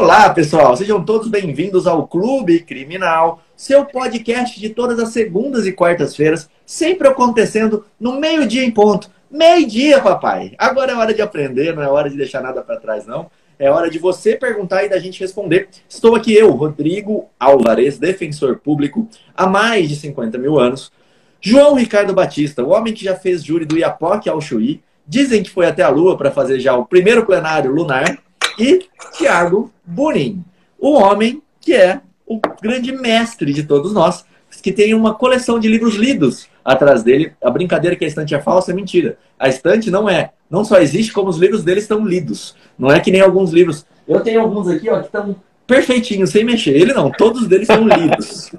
Olá, pessoal, sejam todos bem-vindos ao Clube Criminal, seu podcast de todas as segundas e quartas-feiras, sempre acontecendo no meio-dia em ponto. Meio-dia, papai! Agora é hora de aprender, não é hora de deixar nada para trás, não. É hora de você perguntar e da gente responder. Estou aqui eu, Rodrigo Alvarez, defensor público, há mais de 50 mil anos. João Ricardo Batista, o homem que já fez júri do Iapoque ao Chuí, dizem que foi até a Lua para fazer já o primeiro plenário lunar, e Tiago Bonin, o homem que é o grande mestre de todos nós, que tem uma coleção de livros lidos atrás dele. A brincadeira que a estante é falsa é mentira. A estante não é. Não só existe, como os livros dele estão lidos. Não é que nem alguns livros. Eu tenho alguns aqui ó, que estão perfeitinhos, sem mexer. Ele não, todos deles são lidos.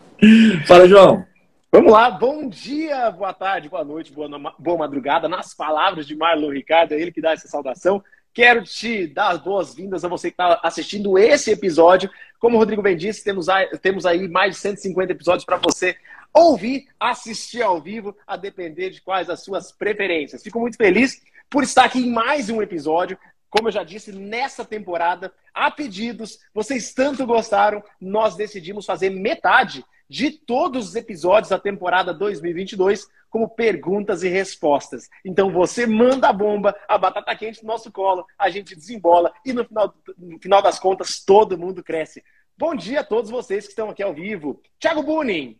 Fala, João. Vamos lá, bom dia, boa tarde, boa noite, boa, boa madrugada. Nas palavras de Marlon Ricardo, é ele que dá essa saudação. Quero te dar as boas-vindas a você que está assistindo esse episódio. Como o Rodrigo bem disse, temos temos aí mais de 150 episódios para você ouvir, assistir ao vivo, a depender de quais as suas preferências. Fico muito feliz por estar aqui em mais um episódio. Como eu já disse, nessa temporada, a pedidos, vocês tanto gostaram, nós decidimos fazer metade de todos os episódios da temporada 2022 como perguntas e respostas. Então você manda a bomba, a batata quente no nosso colo, a gente desembola e no final, no final das contas todo mundo cresce. Bom dia a todos vocês que estão aqui ao vivo. Thiago Bunin.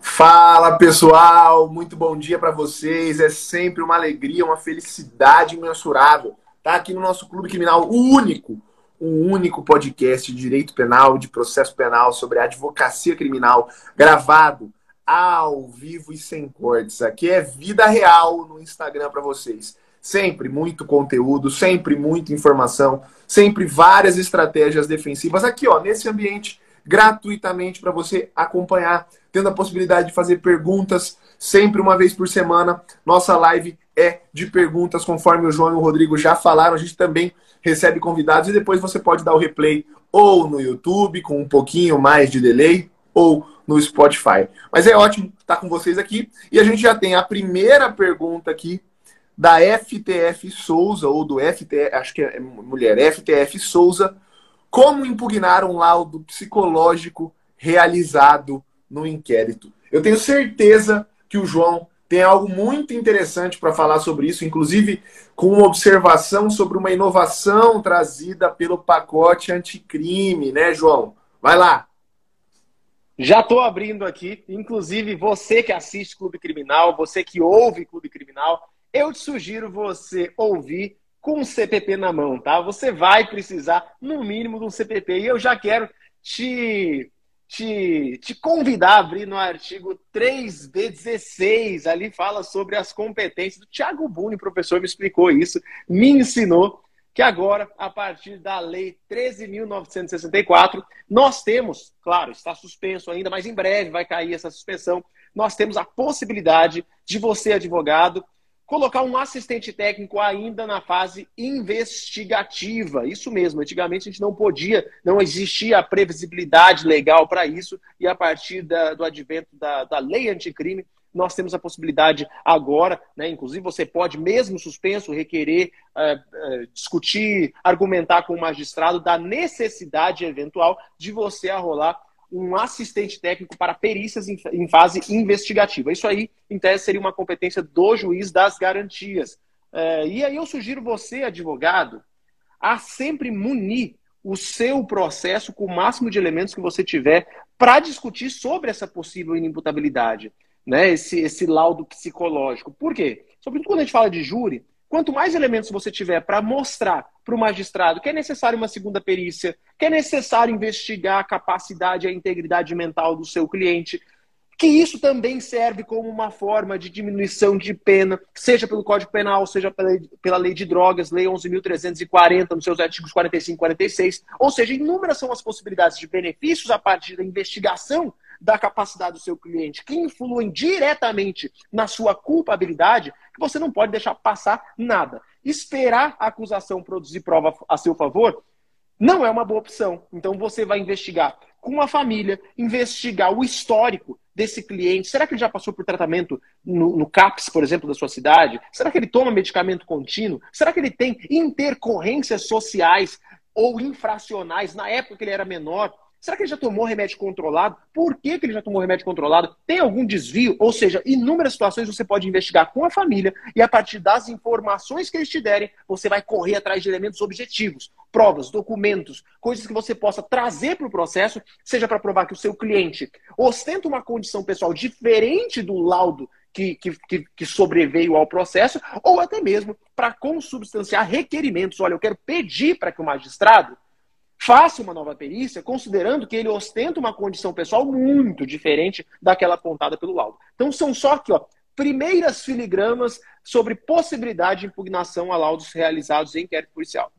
Fala pessoal, muito bom dia para vocês. É sempre uma alegria, uma felicidade imensurável estar aqui no nosso clube criminal, o único um único podcast de direito penal, de processo penal, sobre advocacia criminal, gravado ao vivo e sem cortes. Aqui é vida real no Instagram para vocês. Sempre muito conteúdo, sempre muita informação, sempre várias estratégias defensivas aqui, ó, nesse ambiente gratuitamente para você acompanhar, tendo a possibilidade de fazer perguntas sempre uma vez por semana. Nossa live é de perguntas, conforme o João e o Rodrigo já falaram. A gente também recebe convidados e depois você pode dar o replay ou no YouTube com um pouquinho mais de delay ou no Spotify. Mas é ótimo estar com vocês aqui e a gente já tem a primeira pergunta aqui da FTF Souza ou do FTF, acho que é mulher, FTF Souza, como impugnar um laudo psicológico realizado no inquérito. Eu tenho certeza que o João tem algo muito interessante para falar sobre isso, inclusive com uma observação sobre uma inovação trazida pelo pacote anticrime, né, João? Vai lá. Já estou abrindo aqui, inclusive você que assiste Clube Criminal, você que ouve Clube Criminal, eu te sugiro você ouvir com um CPP na mão, tá? Você vai precisar, no mínimo, de um CPP. E eu já quero te te, te convidar a abrir no artigo 3B16. Ali fala sobre as competências. O Tiago Buni, professor, me explicou isso, me ensinou que agora, a partir da Lei 13.964, nós temos, claro, está suspenso ainda, mas em breve vai cair essa suspensão, nós temos a possibilidade de você, advogado, colocar um assistente técnico ainda na fase investigativa. Isso mesmo, antigamente a gente não podia, não existia a previsibilidade legal para isso, e a partir da, do advento da, da lei anticrime, nós temos a possibilidade agora, né, inclusive você pode, mesmo suspenso, requerer, uh, uh, discutir, argumentar com o magistrado da necessidade eventual de você arrolar um assistente técnico para perícias em, fase investigativa. Isso aí, em tese, seria uma competência do juiz das garantias. É, e aí eu sugiro você, advogado, a sempre munir o seu processo com o máximo de elementos que você tiver para discutir sobre essa possível inimputabilidade, né? esse, esse laudo psicológico. Por quê? Sobretudo quando a gente fala de júri, Quanto mais elementos você tiver para mostrar para o magistrado que é necessário uma segunda perícia, que é necessário investigar a capacidade e a integridade mental do seu cliente, que isso também serve como uma forma de diminuição de pena, seja pelo Código Penal, seja pela, pela Lei de Drogas, Lei 11.340, nos seus artigos 45 e 46. Ou seja, inúmeras são as possibilidades de benefícios a partir da investigação da capacidade do seu cliente, que influem diretamente na sua culpabilidade, que você não pode deixar passar nada. Esperar a acusação produzir prova a seu favor não é uma boa opção. Então você vai investigar com a família, investigar o histórico desse cliente. Será que ele já passou por tratamento no, no, CAPS, por exemplo, da sua cidade? Será que ele toma medicamento contínuo? Será que ele tem intercorrências sociais ou infracionais na época que ele era menor? Será que ele já tomou remédio controlado? Por que, que ele já tomou remédio controlado? Tem algum desvio? Ou seja, inúmeras situações você pode investigar com a família e a partir das informações que eles te derem, você vai correr atrás de elementos objetivos, provas, documentos, coisas que você possa trazer para o processo, seja para provar que o seu cliente ostenta uma condição pessoal diferente do laudo que, que, que, sobreveio ao processo, ou até mesmo para consubstanciar requerimentos. Olha, eu quero pedir para que o magistrado faça uma nova perícia, considerando que ele ostenta uma condição pessoal muito diferente daquela apontada pelo laudo. Então são só aqui, ó, primeiras filigramas sobre possibilidade de impugnação a laudos realizados em inquérito policial.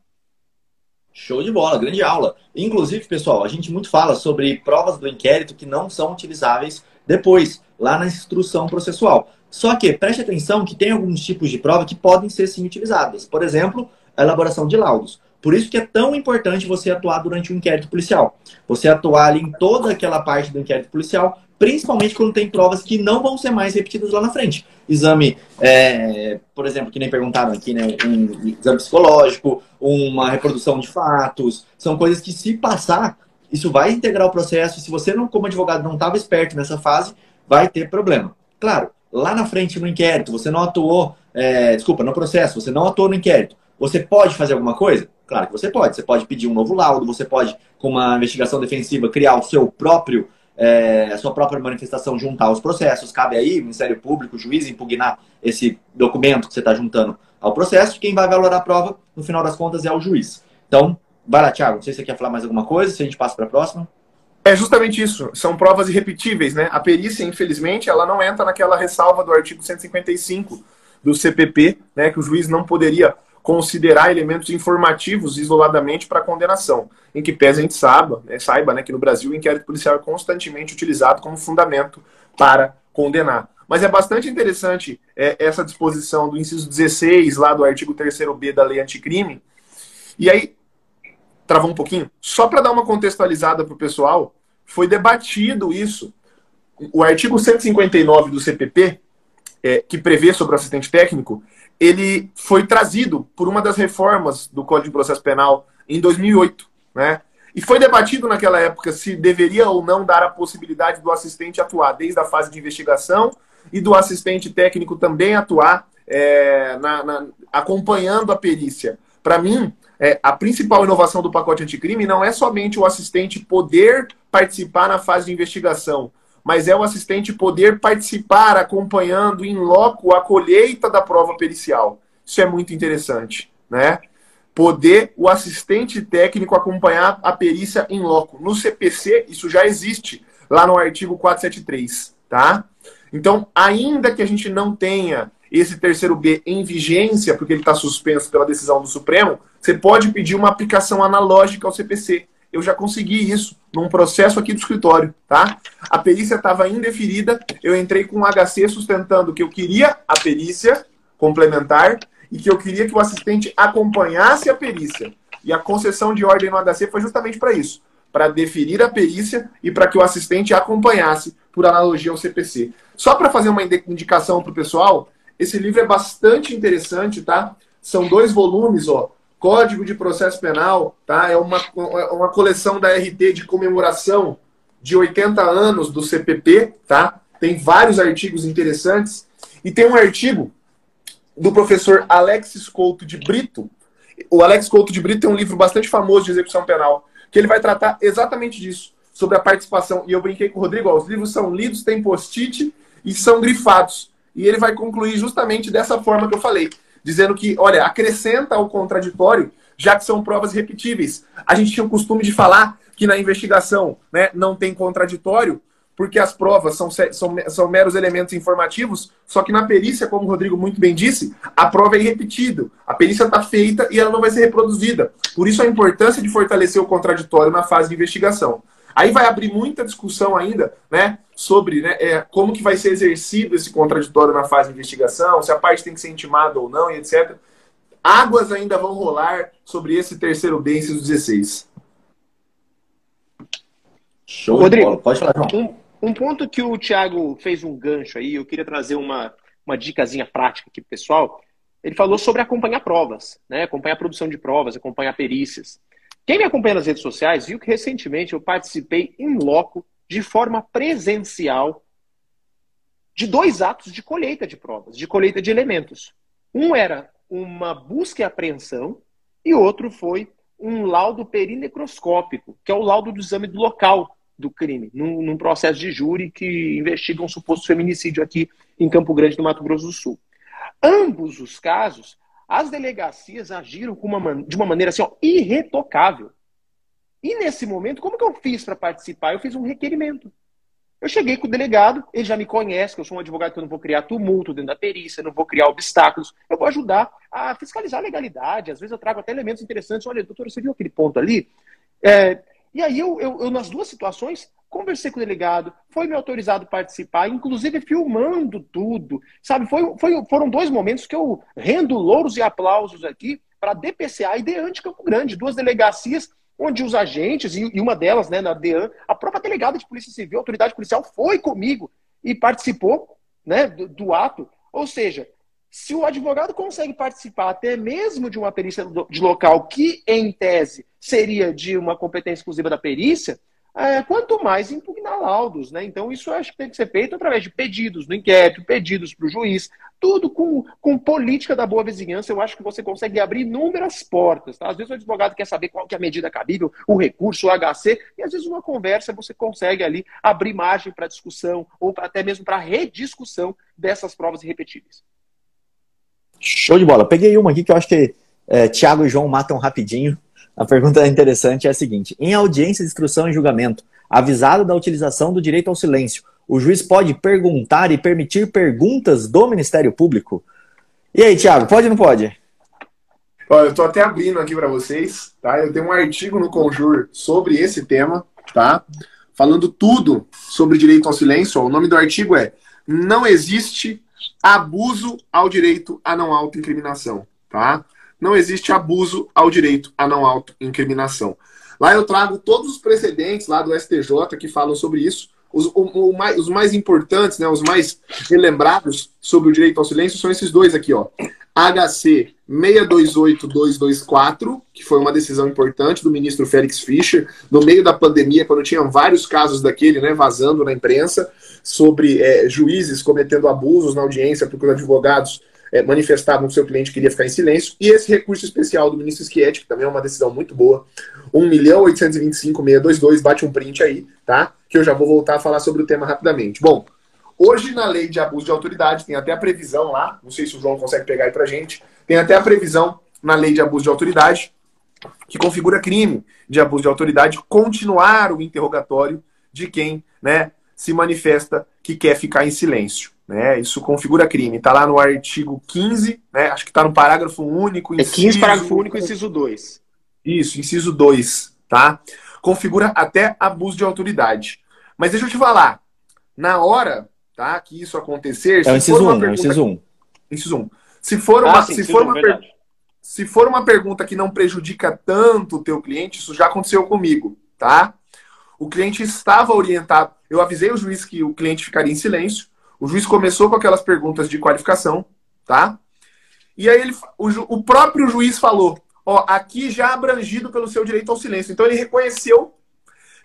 Show de bola, grande aula. Inclusive, pessoal, a gente muito fala sobre provas do inquérito que não são utilizáveis depois, lá na instrução processual. Só que preste atenção que tem alguns tipos de prova que podem ser sim utilizadas. Por exemplo, a elaboração de laudos. Por isso que é tão importante você atuar durante um inquérito policial. Você atuar ali em toda aquela parte do inquérito policial, principalmente quando tem provas que não vão ser mais repetidas lá na frente. Exame, é, por exemplo, que nem perguntaram aqui, né? Um exame psicológico, uma reprodução de fatos, são coisas que se passar, isso vai integrar o processo. Se você, não, como advogado, não estava esperto nessa fase, vai ter problema. Claro, lá na frente no inquérito, você não atuou, é, desculpa, no processo, você não atuou no inquérito, você pode fazer alguma coisa? Claro que você pode. Você pode pedir um novo laudo, você pode, com uma investigação defensiva, criar o seu próprio, é, a sua própria manifestação, juntar os processos. Cabe aí, Ministério Público, o juiz, impugnar esse documento que você está juntando ao processo. Quem vai valorar a prova, no final das contas, é o juiz. Então, vai lá, Thiago. Não sei se você quer falar mais alguma coisa, se a gente passa para a próxima. É justamente isso. São provas irrepetíveis, né? A perícia, infelizmente, ela não entra naquela ressalva do artigo 155 do CPP, né? Que o juiz não poderia considerar elementos informativos isoladamente para condenação, em que pese a gente saiba, né, saiba né, que no Brasil o inquérito policial é constantemente utilizado como fundamento para condenar. Mas é bastante interessante é, essa disposição do inciso 16, lá do artigo 3b da lei anticrime. E aí, travou um pouquinho? Só para dar uma contextualizada para o pessoal, foi debatido isso. O artigo 159 do CPP, é, que prevê sobre o assistente técnico, ele foi trazido por uma das reformas do Código de Processo Penal em 2008, né? E foi debatido naquela época se deveria ou não dar a possibilidade do assistente atuar desde a fase de investigação e do assistente técnico também atuar é, na, na, acompanhando a perícia. Para mim, é, a principal inovação do pacote anticrime não é somente o assistente poder participar na fase de investigação, mas é o assistente poder participar acompanhando em loco a colheita da prova pericial. Isso é muito interessante, né? Poder o assistente técnico acompanhar a perícia em loco. No CPC, isso já existe lá no artigo 473, tá? Então, ainda que a gente não tenha esse terceiro B em vigência, porque ele está suspenso pela decisão do Supremo, você pode pedir uma aplicação analógica ao CPC eu já consegui isso num processo aqui do escritório, tá? A perícia estava indeferida, eu entrei com um HC sustentando que eu queria a perícia complementar e que eu queria que o assistente acompanhasse a perícia. E a concessão de ordem no HC foi justamente para isso, para deferir a perícia e para que o assistente acompanhasse por analogia ao CPC. Só para fazer uma indicação para o pessoal, esse livro é bastante interessante, tá? São dois volumes, ó. Código de Processo Penal, tá? É uma, uma coleção da RT de comemoração de 80 anos do CPP, tá? Tem vários artigos interessantes. E tem um artigo do professor Alexis Couto de Brito. O Alex Couto de Brito tem um livro bastante famoso de execução penal, que ele vai tratar exatamente disso, sobre a participação. E eu brinquei com o Rodrigo, ó, os livros são lidos, tem post-it e são grifados. E ele vai concluir justamente dessa forma que eu falei dizendo que, olha, acrescenta o contraditório, já que são provas repetíveis. A gente tinha o costume de falar que na investigação né, não tem contraditório, porque as provas são, são, são meros elementos informativos, só que na perícia, como o Rodrigo muito bem disse, a prova é irrepetível. A perícia está feita e ela não vai ser reproduzida. Por isso a importância de fortalecer o contraditório na fase de investigação. Aí vai abrir muita discussão ainda, né, sobre né, é, como que vai ser exercido esse contraditório na fase de investigação, se a parte tem que ser intimada ou não, e etc. Águas ainda vão rolar sobre esse terceiro bem, esses 16. Show, Rodrigo, pode falar, João. Um, um ponto que o Thiago fez um gancho aí, eu queria trazer uma, uma dicasinha prática aqui pro pessoal. Ele falou sobre acompanhar provas, né? acompanhar a produção de provas, acompanhar perícias. Quem me acompanha nas redes sociais viu que recentemente eu participei em loco, de forma presencial, de dois atos de colheita de provas, de colheita de elementos. Um era uma busca e apreensão e outro foi um laudo perinecroscópico, que é o laudo do exame do local do crime, num, num, processo de júri que investiga um suposto feminicídio aqui em Campo Grande, no Mato Grosso do Sul. Ambos os casos, as delegacias agiram uma, de uma maneira assim, ó, irretocável. E nesse momento, como que eu fiz para participar? Eu fiz um requerimento. Eu cheguei com o delegado, ele já me conhece, que eu sou um advogado que eu não vou criar tumulto dentro da perícia, não vou criar obstáculos, eu vou ajudar a fiscalizar a legalidade. Às vezes eu trago até elementos interessantes. Olha, doutor, você viu aquele ponto ali? É, e aí eu, eu, eu, nas duas situações, conversei com o delegado, foi me autorizado participar, inclusive filmando tudo. Sabe, foi, foi, foram dois momentos que eu rendo louros e aplausos aqui para a DPCA e DEAN Campo Grande, duas delegacias onde os agentes, e uma delas, né, na DEAN, a própria delegada de Polícia Civil, a autoridade policial, foi comigo e participou né, do, do ato. Ou seja, se o advogado consegue participar até mesmo de uma perícia de local que, em tese, seria de uma competência exclusiva da perícia, é, quanto mais impugnar laudos, né? Então, isso acho que tem que ser feito através de pedidos no inquérito, pedidos para o juiz, tudo com, com política da boa vizinhança. Eu acho que você consegue abrir inúmeras portas. Tá? Às vezes o advogado quer saber qual que é a medida cabível, o recurso, o HC, e às vezes uma conversa você consegue ali abrir margem para discussão ou até mesmo para rediscussão dessas provas irrepetíveis. Show de bola. Peguei uma aqui que eu acho que é, Tiago e João matam rapidinho. A pergunta interessante é a seguinte: em audiência de instrução e julgamento, avisado da utilização do direito ao silêncio, o juiz pode perguntar e permitir perguntas do Ministério Público? E aí, Tiago, pode ou não pode? Olha, eu estou até abrindo aqui para vocês, tá? Eu tenho um artigo no Conjur sobre esse tema, tá? Falando tudo sobre direito ao silêncio. O nome do artigo é Não existe abuso ao direito à não autoincriminação, tá? Não existe abuso ao direito à não autoincriminação. Lá eu trago todos os precedentes lá do STJ que falam sobre isso. Os, o, o mais, os mais importantes, né, os mais relembrados sobre o direito ao silêncio são esses dois aqui, ó. HC 628224, que foi uma decisão importante do ministro Félix Fischer, no meio da pandemia, quando tinham vários casos daquele, né, vazando na imprensa, sobre é, juízes cometendo abusos na audiência porque os advogados é, manifestavam que o seu cliente queria ficar em silêncio, e esse recurso especial do ministro Schietti, que também é uma decisão muito boa, 1.825.622, bate um print aí, tá? Que eu já vou voltar a falar sobre o tema rapidamente. Bom, hoje na lei de abuso de autoridade, tem até a previsão lá, não sei se o João consegue pegar aí pra gente, tem até a previsão na lei de abuso de autoridade, que configura crime de abuso de autoridade continuar o interrogatório de quem né, se manifesta que quer ficar em silêncio. Né? Isso configura crime. Está lá no artigo 15, né? acho que está no parágrafo único. Inciso... É 15, parágrafo único, inciso 2. Isso, inciso 2. Tá? Configura até abuso de autoridade. Mas deixa eu te falar, na hora tá, que isso acontecer. É o inciso 1, um, pergunta... é inciso 1. Um. Inciso 1. Se for uma, ah, sim, se for uma per... se for uma pergunta que não prejudica tanto o teu cliente, isso já aconteceu comigo, tá? O cliente estava orientado. Eu avisei o juiz que o cliente ficaria em silêncio. O juiz começou com aquelas perguntas de qualificação, tá? E aí ele, o, o próprio juiz falou: ó, aqui já abrangido pelo seu direito ao silêncio. Então ele reconheceu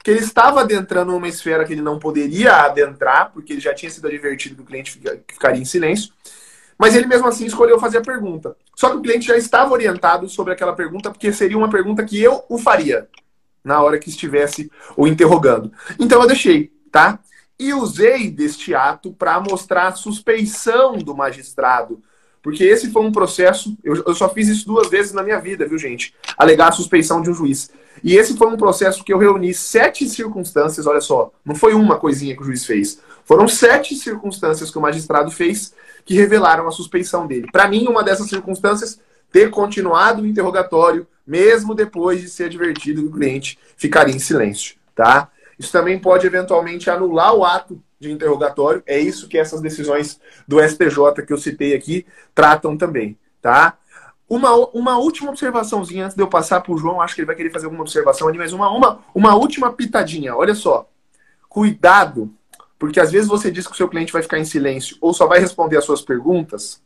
que ele estava adentrando uma esfera que ele não poderia adentrar, porque ele já tinha sido advertido que o cliente ficaria em silêncio. Mas ele mesmo assim escolheu fazer a pergunta. Só que o cliente já estava orientado sobre aquela pergunta, porque seria uma pergunta que eu o faria na hora que estivesse o interrogando. Então eu deixei, tá? E usei deste ato para mostrar a suspeição do magistrado. Porque esse foi um processo, eu, eu só fiz isso duas vezes na minha vida, viu, gente? Alegar a suspeição de um juiz. E esse foi um processo que eu reuni sete circunstâncias, olha só, não foi uma coisinha que o juiz fez. Foram sete circunstâncias que o magistrado fez que revelaram a suspeição dele. Para mim, uma dessas circunstâncias, ter continuado o interrogatório, mesmo depois de ser advertido que o cliente ficaria em silêncio, tá? Isso também pode eventualmente anular o ato de interrogatório. É isso que essas decisões do STJ que eu citei aqui tratam também, tá? Uma, uma última observaçãozinha antes de eu passar para o João, acho que ele vai querer fazer alguma observação ali, mas uma, uma, uma última pitadinha. Olha só. Cuidado, porque às vezes você diz que o seu cliente vai ficar em silêncio ou só vai responder as suas perguntas,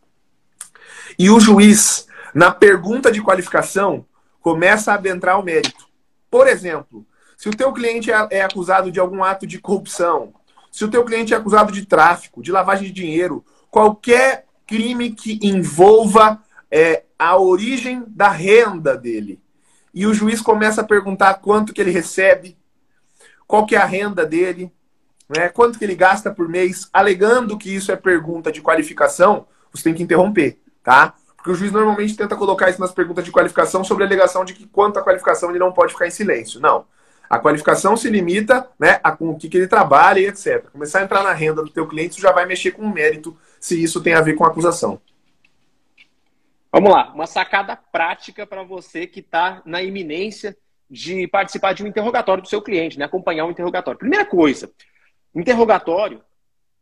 e o juiz, na pergunta de qualificação, começa a adentrar o mérito. Por exemplo, se o teu cliente é, é acusado de algum ato de corrupção, se o teu cliente é acusado de tráfico, de lavagem de dinheiro, qualquer crime que envolva é, a origem da renda dele. E o juiz começa a perguntar quanto que ele recebe, qual que é a renda dele, né, quanto que ele gasta por mês, alegando que isso é pergunta de qualificação, você tem que interromper, tá? Porque o juiz normalmente tenta colocar isso nas perguntas de qualificação sobre a alegação de que quanto à qualificação ele não pode ficar em silêncio. Não. A qualificação se limita né, a com o que, que ele trabalha e etc. Começar a entrar na renda do teu cliente, isso já vai mexer com o mérito, se isso tem a ver com a acusação. Vamos lá, uma sacada prática para você que está na iminência de participar de um interrogatório do seu cliente, né? acompanhar um interrogatório. Primeira coisa, interrogatório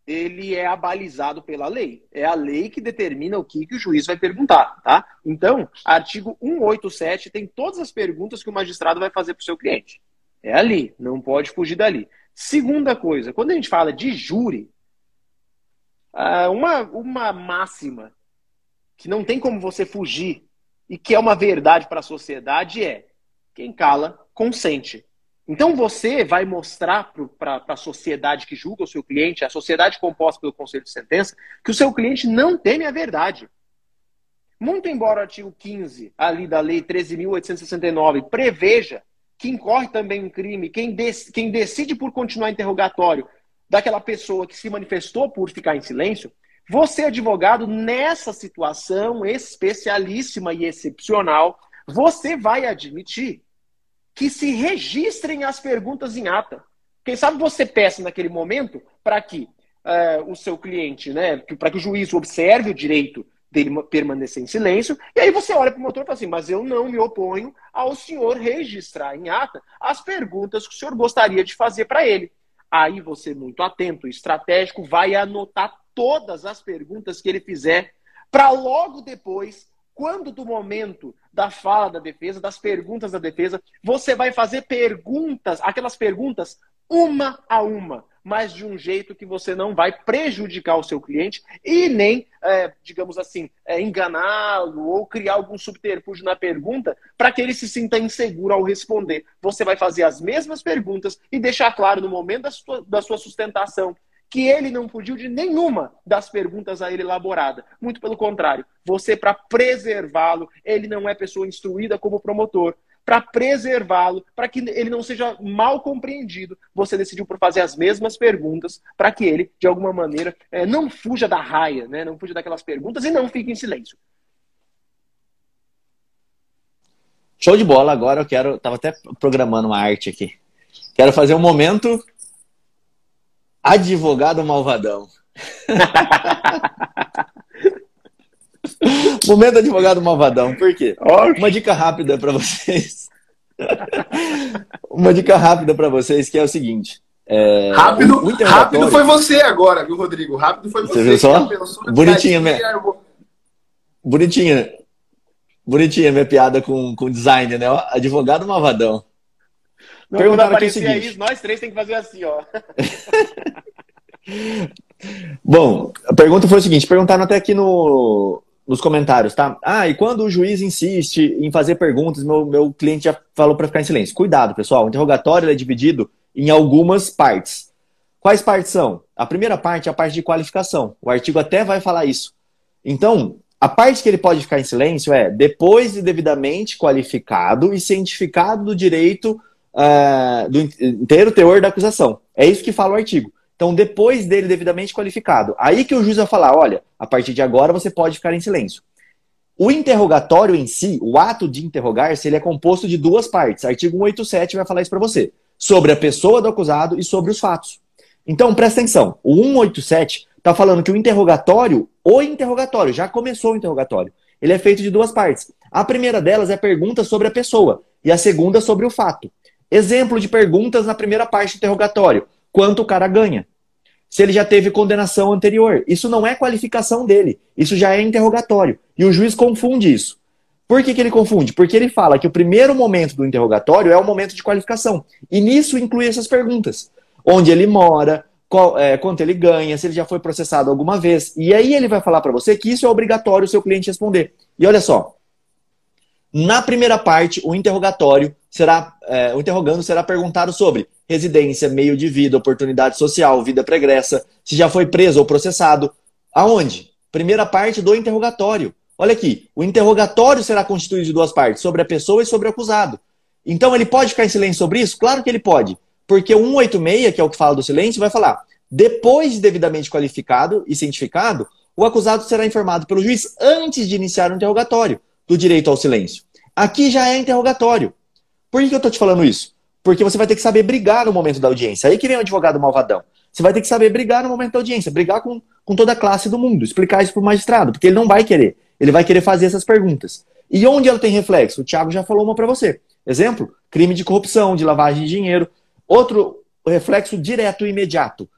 ele é abalizado pela lei. É a lei que determina o que, que o juiz vai perguntar, tá? Então, artigo 187 tem todas as perguntas que o magistrado vai fazer para o seu cliente. É ali, não pode fugir dali. Segunda coisa, quando a gente fala de júri, ah, uma, uma máxima que não tem como você fugir e que é uma verdade para a sociedade é quem cala, consente. Então você vai mostrar para a sociedade que julga o seu cliente, a sociedade composta pelo Conselho de Sentença, que o seu cliente não teme a verdade. Muito embora o artigo 15 ali da Lei 13.869 preveja que incorre também um crime quem, dec quem decide por continuar interrogatório daquela pessoa que se manifestou por ficar em silêncio, você, advogado, nessa situação especialíssima e excepcional, você vai admitir que se registrem as perguntas em ata. Quem sabe você peça naquele momento para que uh, o seu cliente, né, para que o juiz observe o direito dele permanecer em silêncio, e aí você olha para o motor e fala assim, mas eu não me oponho ao senhor registrar em ata as perguntas que o senhor gostaria de fazer para ele. Aí você, muito atento, estratégico, vai anotar todas as perguntas que ele fizer, para logo depois quando do momento da fala da defesa, das perguntas da defesa, você vai fazer perguntas, aquelas perguntas uma a uma, mas de um jeito que você não vai prejudicar o seu cliente e nem, é, digamos assim, é, enganá-lo ou criar algum subterfúgio na pergunta para que ele se sinta inseguro ao responder. Você vai fazer as mesmas perguntas e deixar claro no momento da sua, da sua sustentação que ele não fugiu de nenhuma das perguntas a ele elaborada. Muito pelo contrário, você, para preservá-lo, ele não é pessoa instruída como promotor. Para preservá-lo, para que ele não seja mal compreendido, você decidiu por fazer as mesmas perguntas para que ele, de alguma maneira, é, não fuja da raia, né? não fuja daquelas perguntas e não fique em silêncio. Show de bola, agora eu quero. Tava até programando uma arte aqui. Quero fazer um momento Advogado malvadão. Momento advogado malvadão. Por quê? Uma dica rápida para vocês. Uma dica rápida para vocês que é o seguinte. É, rápido, o, o rápido foi você agora, viu, Rodrigo? Rápido foi você. Você viu só? Bonitinha, minha... Bonitinha. Bonitinha minha piada com, com design, né? Advogado malvadão. Não, Perguntaram quando aparecer aqui isso, nós três tem que fazer assim, ó. Bom, a pergunta foi o seguinte: perguntaram até aqui no, nos comentários, tá? Ah, e quando o juiz insiste em fazer perguntas, meu, meu cliente já falou para ficar em silêncio. Cuidado, pessoal, o interrogatório é dividido em algumas partes. Quais partes são? A primeira parte é a parte de qualificação. O artigo até vai falar isso. Então, a parte que ele pode ficar em silêncio é depois de devidamente qualificado e cientificado do direito uh, do inteiro teor da acusação. É isso que fala o artigo. Então, depois dele devidamente qualificado, aí que o juiz vai falar: olha, a partir de agora você pode ficar em silêncio. O interrogatório em si, o ato de interrogar-se, ele é composto de duas partes. Artigo 187 vai falar isso para você. Sobre a pessoa do acusado e sobre os fatos. Então, presta atenção. O 187 está falando que o interrogatório, o interrogatório, já começou o interrogatório. Ele é feito de duas partes. A primeira delas é a pergunta sobre a pessoa e a segunda sobre o fato. Exemplo de perguntas na primeira parte do interrogatório: quanto o cara ganha? Se ele já teve condenação anterior. Isso não é qualificação dele, isso já é interrogatório. E o juiz confunde isso. Por que, que ele confunde? Porque ele fala que o primeiro momento do interrogatório é o momento de qualificação. E nisso inclui essas perguntas: onde ele mora, qual, é, quanto ele ganha, se ele já foi processado alguma vez. E aí ele vai falar para você que isso é obrigatório o seu cliente responder. E olha só, na primeira parte, o interrogatório será, é, o interrogando será perguntado sobre residência, meio de vida, oportunidade social, vida pregressa, se já foi preso ou processado. Aonde? Primeira parte do interrogatório. Olha aqui, o interrogatório será constituído de duas partes, sobre a pessoa e sobre o acusado. Então ele pode ficar em silêncio sobre isso? Claro que ele pode. Porque o 186, que é o que fala do silêncio, vai falar: depois de devidamente qualificado e cientificado, o acusado será informado pelo juiz antes de iniciar o interrogatório do direito ao silêncio. Aqui já é interrogatório. Por que eu estou te falando isso? Porque você vai ter que saber brigar no momento da audiência. Aí que vem o advogado malvadão. Você vai ter que saber brigar no momento da audiência, brigar com, com toda a classe do mundo, explicar isso para o magistrado, porque ele não vai querer. Ele vai querer fazer essas perguntas. E onde ela tem reflexo? O Thiago já falou uma para você. Exemplo: crime de corrupção, de lavagem de dinheiro. Outro reflexo direto e imediato.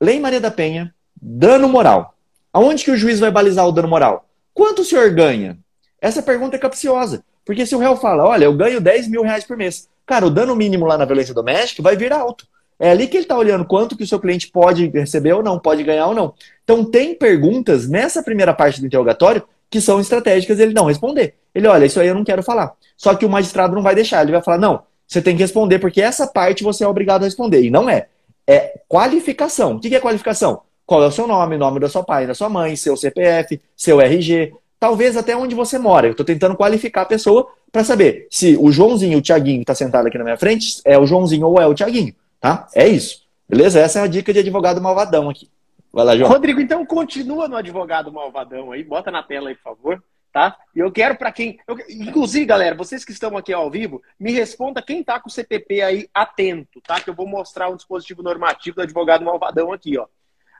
Lei Maria da Penha, dano moral. Aonde que o juiz vai balizar o dano moral? Quanto o senhor ganha? Essa pergunta é capciosa. Porque se o réu fala, olha, eu ganho 10 mil reais por mês, cara, o dano mínimo lá na violência doméstica vai vir alto. É ali que ele está olhando quanto que o seu cliente pode receber ou não, pode ganhar ou não. Então tem perguntas nessa primeira parte do interrogatório que são estratégicas ele não responder. Ele, olha, isso aí eu não quero falar. Só que o magistrado não vai deixar, ele vai falar, não, você tem que responder, porque essa parte você é obrigado a responder. E não é. É qualificação. O que é qualificação? Qual é o seu nome, nome da sua pai, da sua mãe, seu CPF, seu RG, talvez até onde você mora. Eu estou tentando qualificar a pessoa para saber se o Joãozinho o Tiaguinho que está sentado aqui na minha frente é o Joãozinho ou é o Tiaguinho. Tá? É isso. Beleza? Essa é a dica de advogado malvadão aqui. Vai lá, João. Rodrigo, então continua no advogado malvadão aí. Bota na tela aí, por favor. Tá? E eu quero para quem. Eu... Inclusive, galera, vocês que estão aqui ao vivo, me responda quem tá com o CPP aí atento, tá? Que eu vou mostrar um dispositivo normativo do advogado malvadão aqui, ó.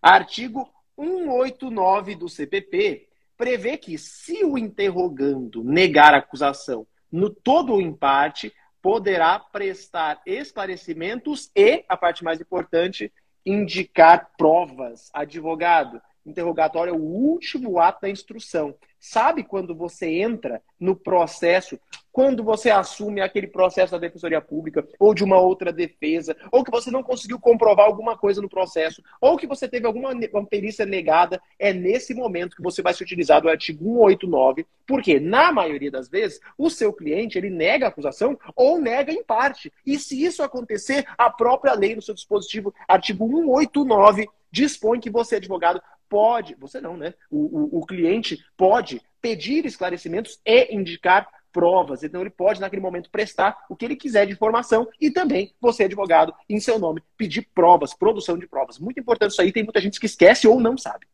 Artigo 189 do CPP prevê que, se o interrogando negar a acusação no todo o empate, poderá prestar esclarecimentos e, a parte mais importante, indicar provas. Advogado, interrogatório é o último ato da instrução. Sabe quando você entra no processo, quando você assume aquele processo da defensoria pública ou de uma outra defesa, ou que você não conseguiu comprovar alguma coisa no processo, ou que você teve alguma perícia negada, é nesse momento que você vai se utilizar do artigo 189, porque na maioria das vezes o seu cliente ele nega a acusação ou nega em parte. E se isso acontecer, a própria lei no seu dispositivo, artigo 189, dispõe que você, advogado, pode, você não, né? O, o, o cliente pode pedir esclarecimentos e indicar provas. Então ele pode, naquele momento, prestar o que ele quiser de informação e também, você, advogado, em seu nome, pedir provas, produção de provas. Muito importante isso aí, tem muita gente que esquece ou não sabe.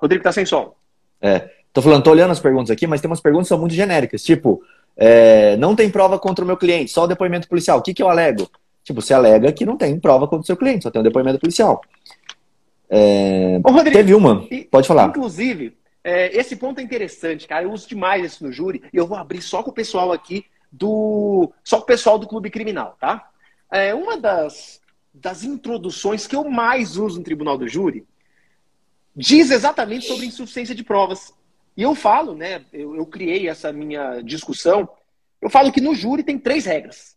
Rodrigo, tá sem som. É. Tô falando, tô olhando as perguntas aqui, mas tem umas perguntas que são muito genéricas. Tipo, é, não tem prova contra o meu cliente, só o depoimento policial. O que, que eu alego? Tipo, você alega que não tem prova contra o seu cliente, só tem o depoimento policial. É, Ô, Rodrigo, teve uma, pode falar. Inclusive, é, esse ponto é interessante, cara. Eu uso demais isso no júri e eu vou abrir só com o pessoal aqui do. Só com o pessoal do Clube Criminal, tá? É, uma das, das introduções que eu mais uso no Tribunal do Júri diz exatamente sobre insuficiência de provas. E eu falo, né? Eu, eu criei essa minha discussão. Eu falo que no júri tem três regras.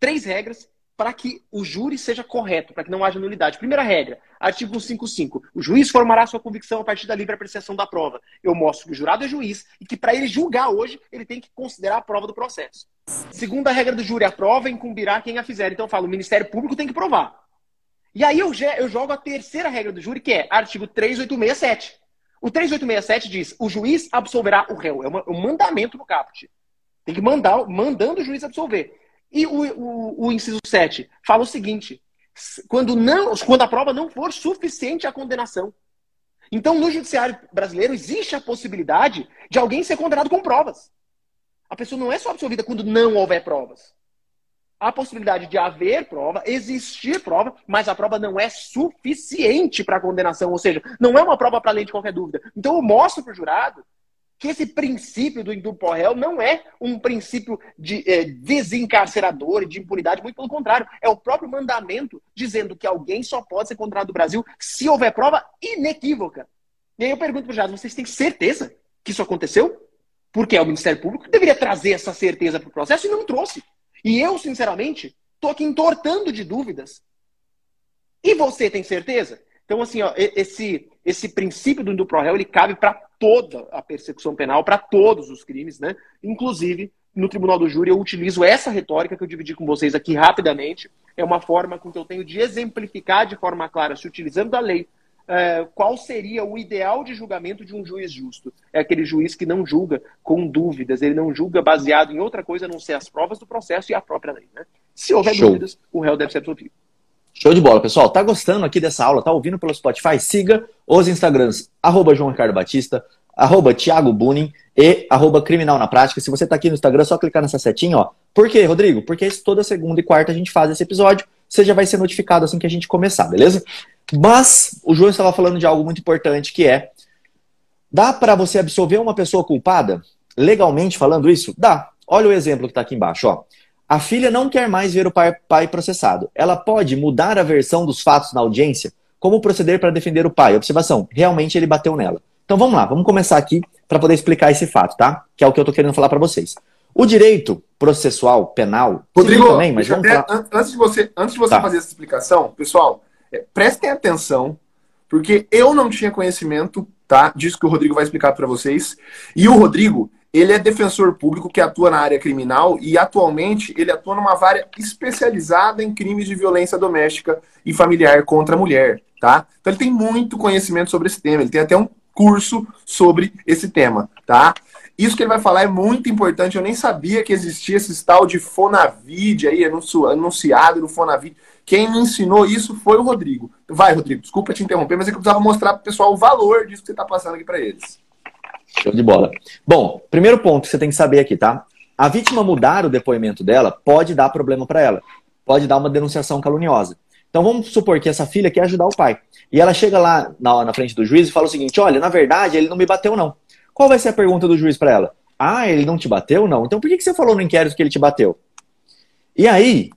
Três regras para que o júri seja correto, para que não haja nulidade. Primeira regra, artigo 155. O juiz formará sua convicção a partir da livre apreciação da prova. Eu mostro que o jurado é juiz e que para ele julgar hoje, ele tem que considerar a prova do processo. Segunda regra do júri, a prova incumbirá quem a fizer. Então eu falo, o Ministério Público tem que provar. E aí eu, eu jogo a terceira regra do júri, que é artigo 3867. O 3867 diz: o juiz absolverá o réu. É um mandamento no caput. Tem que mandar, mandando o juiz absolver. E o, o, o, inciso 7 fala o seguinte: quando, não, quando a prova não for suficiente à condenação. Então, no judiciário brasileiro, existe a possibilidade de alguém ser condenado com provas. A pessoa não é só absolvida quando não houver provas a possibilidade de haver prova, existir prova, mas a prova não é suficiente para a condenação, ou seja, não é uma prova para além de qualquer dúvida. Então eu mostro para o jurado que esse princípio do indulto réu não é um princípio de é, desencarcerador de impunidade, muito pelo contrário, é o próprio mandamento dizendo que alguém só pode ser condenado no Brasil se houver prova inequívoca. E aí eu pergunto para o jurado, vocês têm certeza que isso aconteceu? Porque é o Ministério Público que deveria trazer essa certeza para o processo e não trouxe. E eu, sinceramente, estou aqui entortando de dúvidas E você tem certeza? Então, assim, ó, esse, esse princípio do pro réu, ele cabe para toda a persecução penal, para todos os crimes, né? Inclusive, no tribunal do júri, eu utilizo essa retórica que eu dividi com vocês aqui rapidamente. É uma forma com que eu tenho de exemplificar de forma clara, se utilizando da lei, é, qual seria o ideal de julgamento de um juiz justo. É aquele juiz que não julga com dúvidas, ele não julga baseado em outra coisa a não ser as provas do processo e a própria lei. Né? Se houver Show. dúvidas, o réu deve ser absolvido. Show de bola, pessoal. Tá gostando aqui dessa aula? Tá ouvindo pelo Spotify? Siga os Instagrams, arroba João Ricardo Batista, arroba Thiago Bunin e arroba Criminal na Prática. Se você tá aqui no Instagram, é só clicar nessa setinha, ó. Por quê, Rodrigo? Porque toda segunda e quarta a gente faz esse episódio. Você já vai ser notificado assim que a gente começar, beleza? Mas o João estava falando de algo muito importante que é: dá para você absolver uma pessoa culpada? Legalmente falando isso? Dá. Olha o exemplo que está aqui embaixo. Ó. A filha não quer mais ver o pai, pai processado. Ela pode mudar a versão dos fatos na audiência? Como proceder para defender o pai? Observação: realmente ele bateu nela. Então vamos lá, vamos começar aqui para poder explicar esse fato, tá? Que é o que eu estou querendo falar para vocês. O direito processual penal. Rodrigo, também, mas vamos até, falar... antes de você, antes de você tá. fazer essa explicação, pessoal, é, prestem atenção, porque eu não tinha conhecimento, tá? Disso que o Rodrigo vai explicar para vocês. E o Rodrigo, ele é defensor público que atua na área criminal e atualmente ele atua numa área especializada em crimes de violência doméstica e familiar contra a mulher, tá? Então ele tem muito conhecimento sobre esse tema, ele tem até um curso sobre esse tema, tá? Isso que ele vai falar é muito importante. Eu nem sabia que existia esse tal de Fonavid aí, anunciado no Fonavid. Quem me ensinou isso foi o Rodrigo. Vai, Rodrigo, desculpa te interromper, mas é que eu precisava mostrar para o pessoal o valor disso que você está passando aqui para eles. Show de bola. Bom, primeiro ponto que você tem que saber aqui, tá? A vítima mudar o depoimento dela pode dar problema para ela. Pode dar uma denunciação caluniosa. Então vamos supor que essa filha quer ajudar o pai. E ela chega lá na, na frente do juiz e fala o seguinte: olha, na verdade, ele não me bateu, não. Qual vai ser a pergunta do juiz para ela? Ah, ele não te bateu? Não. Então por que, você falou no inquérito que ele te bateu? E aí,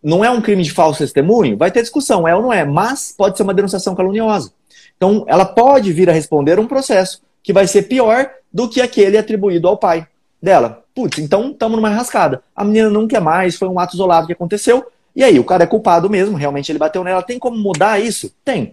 não é um crime de falso testemunho? Vai ter discussão, é ou não é, mas pode ser uma denunciação caluniosa. Então, ela pode vir a responder um processo que vai ser pior do que aquele atribuído ao pai dela. Putz, então estamos numa rascada. A menina não quer mais, foi um ato isolado que aconteceu, e aí o cara é culpado mesmo, realmente ele bateu nela. Tem como mudar isso? Tem.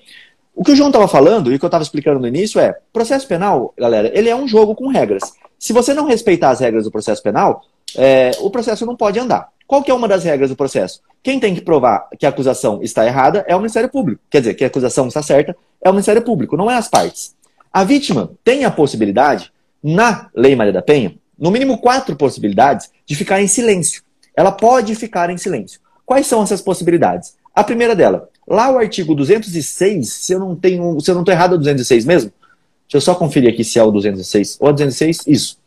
O que o João estava falando e o que eu estava explicando no início é: processo penal, galera, ele é um jogo com regras. Se você não respeitar as regras do processo penal, é, o processo não pode andar. Qual que é uma das regras do processo? Quem tem que provar que a acusação está errada é o Ministério Público. Quer dizer, que a acusação está certa é o Ministério Público, não é as partes. A vítima tem a possibilidade, na Lei Maria da Penha, no mínimo quatro possibilidades de ficar em silêncio. Ela pode ficar em silêncio. Quais são essas possibilidades? A primeira dela, Lá o artigo 206, se eu não tenho, se eu não estou errado, é o 206 mesmo? Deixa eu só conferir aqui se é o 206. Ou é o 206, isso.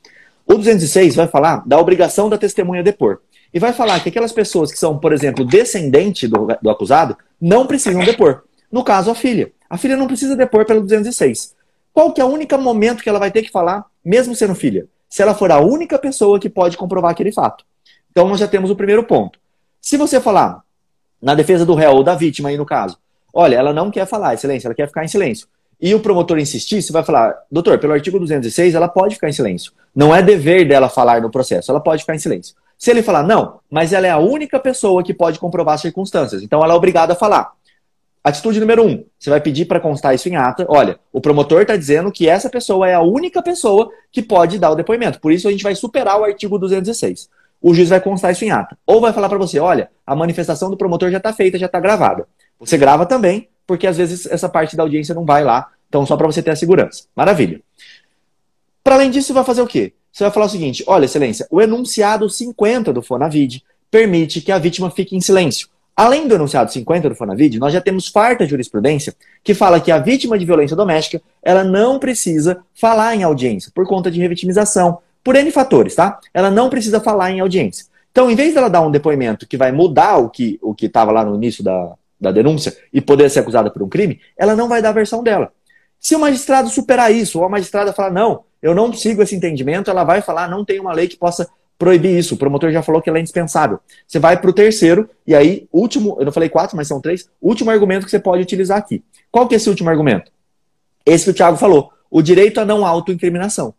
O 206 vai falar da obrigação da testemunha depor. E vai falar que aquelas pessoas que são, por exemplo, descendente do, do acusado, não precisam depor. No caso, a filha. A filha não precisa depor pelo 206. Qual que é o único momento que ela vai ter que falar, mesmo sendo filha? Se ela for a única pessoa que pode comprovar aquele fato. Então, nós já temos o primeiro ponto. Se você falar, na defesa do réu ou da vítima aí no caso. Olha, ela não quer falar, excelência, ela quer ficar em silêncio. E o promotor insistir, você vai falar, doutor, pelo artigo 206, ela pode ficar em silêncio. Não é dever dela falar no processo, ela pode ficar em silêncio. Se ele falar, não, mas ela é a única pessoa que pode comprovar as circunstâncias, então ela é obrigada a falar. Atitude número um, você vai pedir para constar isso em ata. Olha, o promotor está dizendo que essa pessoa é a única pessoa que pode dar o depoimento. Por isso a gente vai superar o artigo 216 o juiz vai constar isso em ata. Ou vai falar para você, olha, a manifestação do promotor já está feita, já está gravada. Você grava também, porque às vezes essa parte da audiência não vai lá. Então, só para você ter a segurança. Maravilha. Para além disso, você vai fazer o quê? Você vai falar o seguinte: olha, excelência, o enunciado 50 do Fonavid permite que a vítima fique em silêncio. Além do enunciado 50 do Fonavid, nós já temos farta jurisprudência que fala que a vítima de violência doméstica ela não precisa falar em audiência por conta de revitimização, por N fatores, tá? Ela não precisa falar em audiência. Então, em vez dela dar um depoimento que vai mudar o que o estava lá no início da, da denúncia e poder ser acusada por um crime, ela não vai dar a versão dela. Se o magistrado superar isso, ou a magistrada falar, não, eu não sigo esse entendimento, ela vai falar, não tem uma lei que possa proibir isso. O promotor já falou que ela é indispensável. Você vai para o terceiro, e aí, último, eu não falei quatro, mas são três, último argumento que você pode utilizar aqui. Qual que é esse último argumento? Esse que o Thiago falou, o direito à não autoincriminação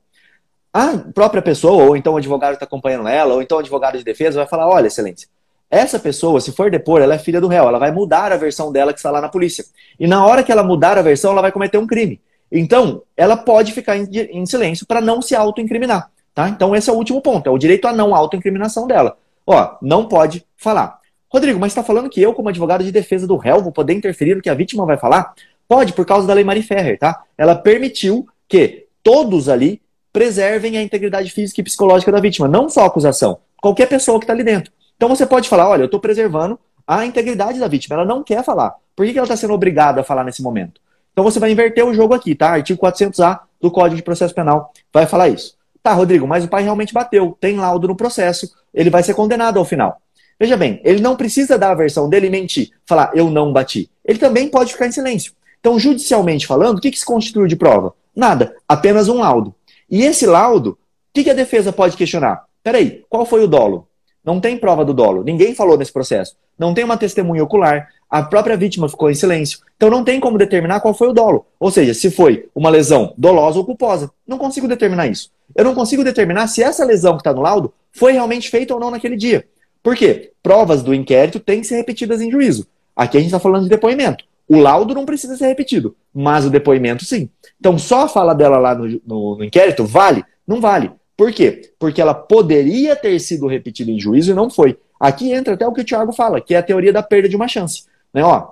a própria pessoa, ou então o advogado que está acompanhando ela, ou então o advogado de defesa, vai falar: olha, excelência, essa pessoa, se for depor, ela é filha do réu, ela vai mudar a versão dela que está lá na polícia. E na hora que ela mudar a versão, ela vai cometer um crime. Então, ela pode ficar em, em silêncio para não se autoincriminar. Tá? Então, esse é o último ponto, é o direito à não autoincriminação dela. Ó, não pode falar. Rodrigo, mas está falando que eu, como advogado de defesa do réu, vou poder interferir no que a vítima vai falar? Pode, por causa da lei Marie Ferrer, tá? Ela permitiu que todos ali preservem a integridade física e psicológica da vítima, não só a acusação, qualquer pessoa que está ali dentro. Então você pode falar, olha, eu estou preservando a integridade da vítima, ela não quer falar. Por que, ela está sendo obrigada a falar nesse momento? Então você vai inverter o jogo aqui, tá? Artigo 400A do Código de Processo Penal vai falar isso. Tá, Rodrigo, mas o pai realmente bateu, tem laudo no processo, ele vai ser condenado ao final. Veja bem, ele não precisa dar a versão dele e mentir, falar eu não bati. Ele também pode ficar em silêncio. Então, judicialmente falando, o que, que se constitui de prova? Nada, apenas um laudo. E esse laudo, o que, que a defesa pode questionar? Peraí, qual foi o dolo? Não tem prova do dolo. Ninguém falou nesse processo. Não tem uma testemunha ocular. A própria vítima ficou em silêncio. Então não tem como determinar qual foi o dolo. Ou seja, se foi uma lesão dolosa ou culposa. Não consigo determinar isso. Eu não consigo determinar se essa lesão que está no laudo foi realmente feita ou não naquele dia. Por quê? Provas do inquérito têm que ser repetidas em juízo. Aqui a gente está falando de depoimento. O laudo não precisa ser repetido, mas o depoimento sim. Então, só a fala dela lá no, no, no inquérito vale? Não vale. Por quê? Porque ela poderia ter sido repetida em juízo e não foi. Aqui entra até o que o Tiago fala, que é a teoria da perda de uma chance. Né? Ó,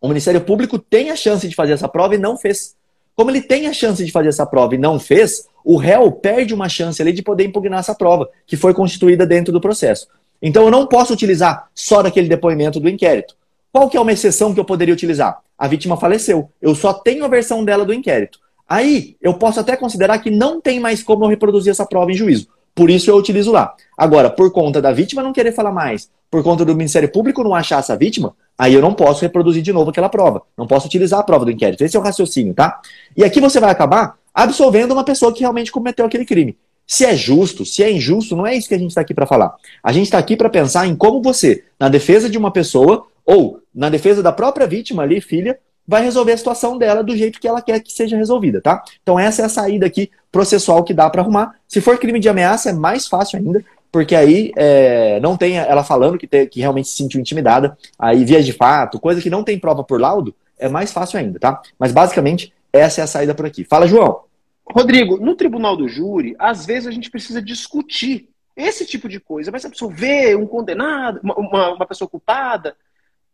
o Ministério Público tem a chance de fazer essa prova e não fez. Como ele tem a chance de fazer essa prova e não fez, o réu perde uma chance ali de poder impugnar essa prova, que foi constituída dentro do processo. Então eu não posso utilizar só daquele depoimento do inquérito. Qual que é uma exceção que eu poderia utilizar? A vítima faleceu. Eu só tenho a versão dela do inquérito. Aí eu posso até considerar que não tem mais como eu reproduzir essa prova em juízo. Por isso eu utilizo lá. Agora, por conta da vítima não querer falar mais, por conta do Ministério Público não achar essa vítima, aí eu não posso reproduzir de novo aquela prova. Não posso utilizar a prova do inquérito. Esse é o raciocínio, tá? E aqui você vai acabar absolvendo uma pessoa que realmente cometeu aquele crime. Se é justo, se é injusto, não é isso que a gente está aqui para falar. A gente está aqui para pensar em como você, na defesa de uma pessoa ou na defesa da própria vítima ali, filha, vai resolver a situação dela do jeito que ela quer que seja resolvida, tá? Então essa é a saída aqui processual que dá para arrumar. Se for crime de ameaça, é mais fácil ainda, porque aí é, não tem ela falando que, te, que realmente se sentiu intimidada, aí via de fato, coisa que não tem prova por laudo, é mais fácil ainda, tá? Mas basicamente essa é a saída por aqui. Fala, João. Rodrigo, no tribunal do júri, às vezes a gente precisa discutir esse tipo de coisa. Vai absolver um condenado, uma, uma pessoa culpada.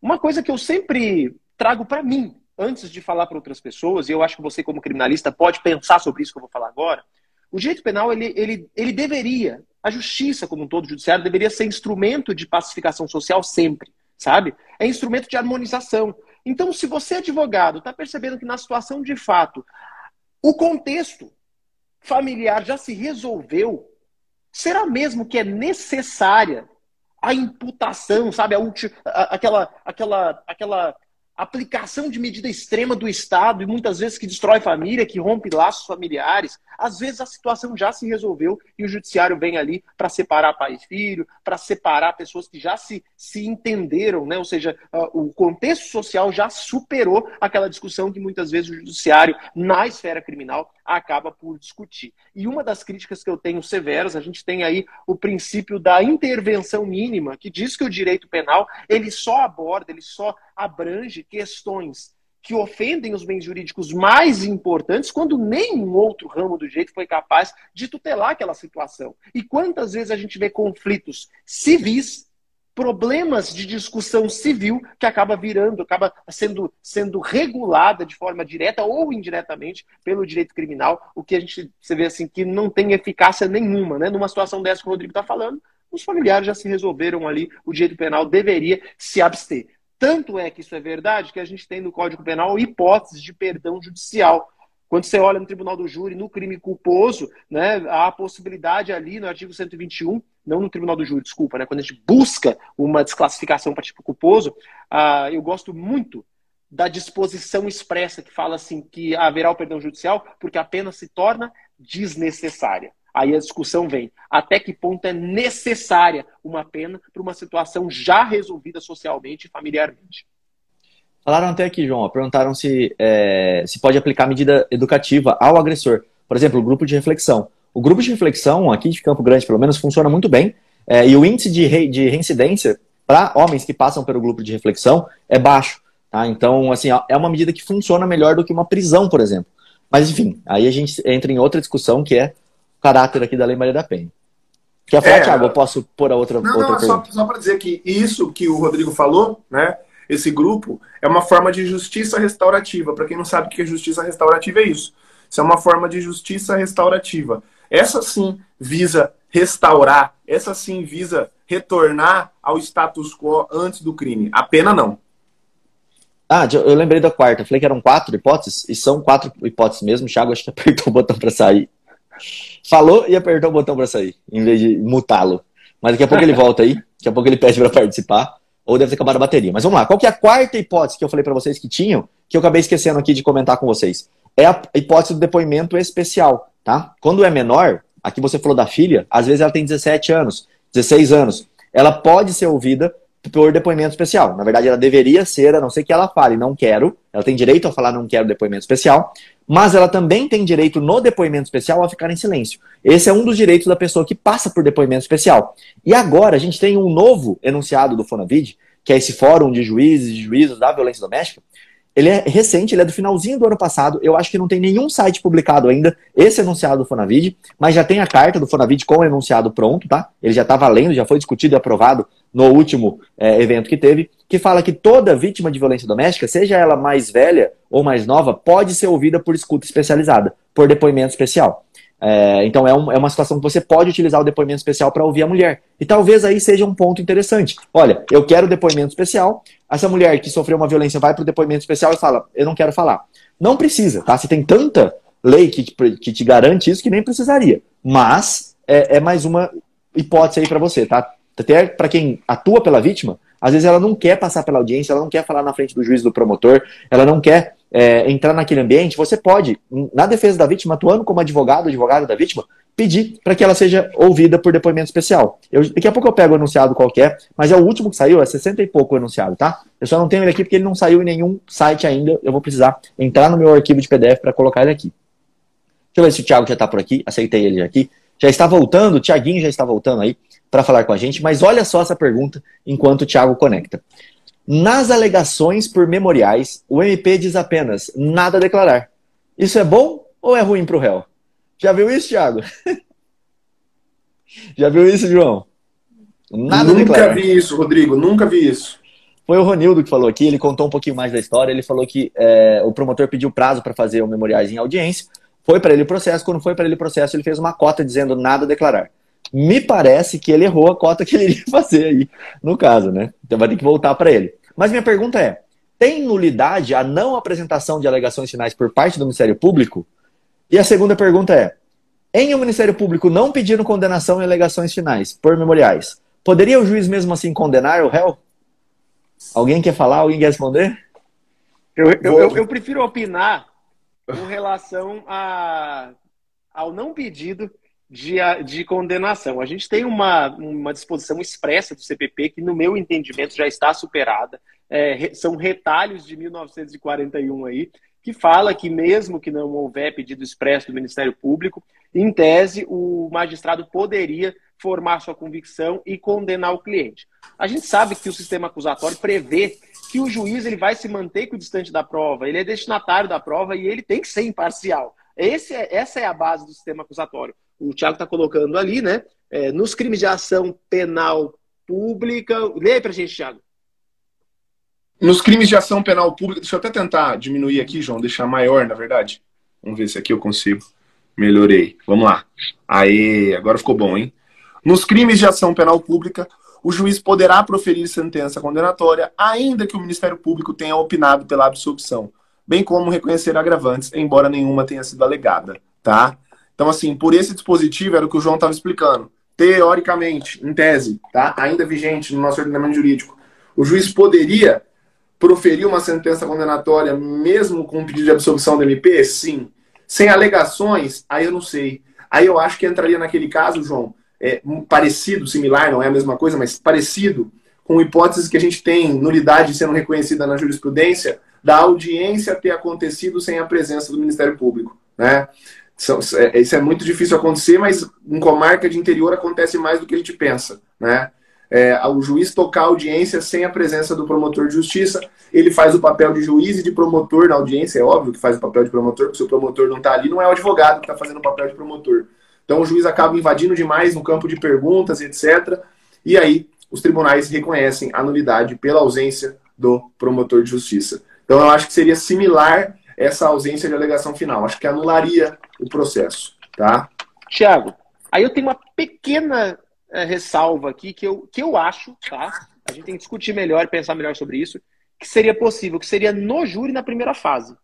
Uma coisa que eu sempre trago para mim, antes de falar para outras pessoas, e eu acho que você, como criminalista, pode pensar sobre isso que eu vou falar agora. O direito penal, ele, ele, ele deveria, a justiça como um todo, o judiciário, deveria ser instrumento de pacificação social sempre, sabe? É instrumento de harmonização. Então, se você, advogado, está percebendo que na situação de fato, o contexto familiar já se resolveu, será mesmo que é necessária a imputação, sabe? A, a, aquela, aquela, aquela aplicação de medida extrema do Estado e muitas vezes que destrói família, que rompe laços familiares. Às vezes a situação já se resolveu e o judiciário vem ali para separar pai e filho, para separar pessoas que já se, se entenderam, né? ou seja, uh, o contexto social já superou aquela discussão que muitas vezes o judiciário, na esfera criminal, acaba por discutir. E uma das críticas que eu tenho severas, a gente tem aí o princípio da intervenção mínima, que diz que o direito penal ele só aborda, ele só abrange questões que ofendem os bens jurídicos mais importantes quando nenhum outro ramo do direito foi capaz de tutelar aquela situação. E quantas vezes a gente vê conflitos civis problemas de discussão civil que acaba virando, acaba sendo, sendo regulada de forma direta ou indiretamente pelo direito criminal, o que a gente você vê assim que não tem eficácia nenhuma, né? Numa situação dessa que o Rodrigo está falando, os familiares já se resolveram ali, o direito penal deveria se abster. Tanto é que isso é verdade que a gente tem no Código Penal hipóteses de perdão judicial. Quando você olha no tribunal do júri, no crime culposo, né, há a possibilidade ali no artigo 121 não no tribunal do júri, desculpa, né? Quando a gente busca uma desclassificação para tipo culposo, uh, eu gosto muito da disposição expressa que fala assim que haverá o perdão judicial porque a pena se torna desnecessária. Aí a discussão vem até que ponto é necessária uma pena para uma situação já resolvida socialmente e familiarmente. Falaram até aqui, João, perguntaram se, é, se pode aplicar medida educativa ao agressor. Por exemplo, o grupo de reflexão. O grupo de reflexão, aqui de Campo Grande, pelo menos, funciona muito bem. É, e o índice de, re, de reincidência para homens que passam pelo grupo de reflexão é baixo. Tá? Então, assim, é uma medida que funciona melhor do que uma prisão, por exemplo. Mas, enfim, aí a gente entra em outra discussão que é caráter aqui da Lei Maria da Penha. Quer falar, é, Thiago? Eu posso pôr a outra, não, outra não, Só, só para dizer que isso que o Rodrigo falou, né? Esse grupo é uma forma de justiça restaurativa. Para quem não sabe o que é justiça restaurativa, é isso. Isso é uma forma de justiça restaurativa. Essa sim visa restaurar, essa sim visa retornar ao status quo antes do crime. A pena não. Ah, eu lembrei da quarta. falei que eram quatro hipóteses, e são quatro hipóteses mesmo. O Thiago acho que apertou o botão para sair. Falou e apertou o botão para sair, em vez de mutá-lo. Mas daqui a pouco ele volta aí, daqui a pouco ele pede para participar, ou deve ter acabado a bateria. Mas vamos lá, qual que é a quarta hipótese que eu falei para vocês que tinham, que eu acabei esquecendo aqui de comentar com vocês? É a hipótese do depoimento especial, tá? Quando é menor, aqui você falou da filha, às vezes ela tem 17 anos, 16 anos. Ela pode ser ouvida por depoimento especial. Na verdade, ela deveria ser, a não ser que ela fale não quero, ela tem direito a falar não quero depoimento especial, mas ela também tem direito no depoimento especial a ficar em silêncio. Esse é um dos direitos da pessoa que passa por depoimento especial. E agora a gente tem um novo enunciado do Fonavid, que é esse fórum de juízes e juízes da violência doméstica, ele é recente, ele é do finalzinho do ano passado. Eu acho que não tem nenhum site publicado ainda esse enunciado do Fonavid, mas já tem a carta do Fonavid com o enunciado pronto, tá? Ele já está valendo, já foi discutido e aprovado no último é, evento que teve, que fala que toda vítima de violência doméstica, seja ela mais velha ou mais nova, pode ser ouvida por escuta especializada, por depoimento especial. É, então é, um, é, uma situação que você pode utilizar o depoimento especial para ouvir a mulher. E talvez aí seja um ponto interessante. Olha, eu quero depoimento especial. Essa mulher que sofreu uma violência vai para o depoimento especial e fala: Eu não quero falar. Não precisa, tá? Você tem tanta lei que, que te garante isso que nem precisaria. Mas é, é mais uma hipótese aí para você, tá? Até para quem atua pela vítima, às vezes ela não quer passar pela audiência, ela não quer falar na frente do juiz do promotor, ela não quer é, entrar naquele ambiente, você pode, na defesa da vítima, atuando como advogado, advogada da vítima, pedir para que ela seja ouvida por depoimento especial. Eu, daqui a pouco eu pego o enunciado qualquer, mas é o último que saiu, é 60 e pouco o enunciado, tá? Eu só não tenho ele aqui porque ele não saiu em nenhum site ainda. Eu vou precisar entrar no meu arquivo de PDF para colocar ele aqui. Deixa eu ver se o Thiago já está por aqui. Aceitei ele aqui. Já está voltando, o Thiaguinho já está voltando aí para falar com a gente, mas olha só essa pergunta enquanto o Thiago conecta. Nas alegações por memoriais, o MP diz apenas nada a declarar. Isso é bom ou é ruim para o réu? Já viu isso, Thiago? Já viu isso, João? Nada Nunca declarar. vi isso, Rodrigo, nunca vi isso. Foi o Ronildo que falou aqui, ele contou um pouquinho mais da história. Ele falou que é, o promotor pediu prazo para fazer o memoriais em audiência. Foi para ele o processo. Quando foi para ele o processo, ele fez uma cota dizendo nada a declarar. Me parece que ele errou a cota que ele iria fazer aí, no caso, né? Então vai ter que voltar para ele. Mas minha pergunta é: tem nulidade a não apresentação de alegações finais por parte do Ministério Público? E a segunda pergunta é: em o Ministério Público não pedindo condenação em alegações finais por memoriais, poderia o juiz mesmo assim condenar o réu? Alguém quer falar? Alguém quer responder? Eu, eu, eu, eu prefiro opinar com relação a, ao não pedido de, de condenação. A gente tem uma, uma disposição expressa do CPP que, no meu entendimento, já está superada. É, são retalhos de 1941 aí, que fala que mesmo que não houver pedido expresso do Ministério Público, em tese, o magistrado poderia formar sua convicção e condenar o cliente. A gente sabe que o sistema acusatório prevê que o juiz ele vai se manter distante da prova, ele é destinatário da prova e ele tem que ser imparcial. Esse é, essa é a base do sistema acusatório o Tiago está colocando ali, né? É, nos crimes de ação penal pública. Leia para a gente, Tiago. Nos crimes de ação penal pública, deixa eu até tentar diminuir aqui, João, deixar maior, na verdade. Vamos ver se aqui eu consigo. Melhorei. Vamos lá. Aí, agora ficou bom, hein? Nos crimes de ação penal pública, o juiz poderá proferir sentença condenatória, ainda que o Ministério Público tenha opinado pela absolução, bem como reconhecer agravantes, embora nenhuma tenha sido alegada, tá? Então, assim, por esse dispositivo, era o que o João estava explicando. Teoricamente, em tese, tá? ainda vigente no nosso ordenamento jurídico, o juiz poderia proferir uma sentença condenatória mesmo com um pedido de absolvição do MP? Sim. Sem alegações? Aí eu não sei. Aí eu acho que entraria naquele caso, João, é, parecido, similar, não é a mesma coisa, mas parecido com hipóteses que a gente tem nulidade sendo reconhecida na jurisprudência da audiência ter acontecido sem a presença do Ministério Público. Né? É, isso é muito difícil acontecer, mas em comarca de interior acontece mais do que a gente pensa, né? é, o juiz tocar a audiência sem a presença do promotor de justiça. Ele faz o papel de juiz e de promotor na audiência, é óbvio que faz o papel de promotor, porque se o promotor não está ali, não é o advogado que está fazendo o papel de promotor. Então o juiz acaba invadindo demais no campo de perguntas, etc. E aí os tribunais reconhecem a nulidade pela ausência do promotor de justiça. Então eu acho que seria similar essa ausência de alegação final. Acho que anularia o processo, tá? Tiago, aí eu tenho uma pequena é, ressalva aqui que eu, que eu acho, tá? A gente tem que discutir melhor, pensar melhor sobre isso, que seria possível, que seria no júri na primeira fase.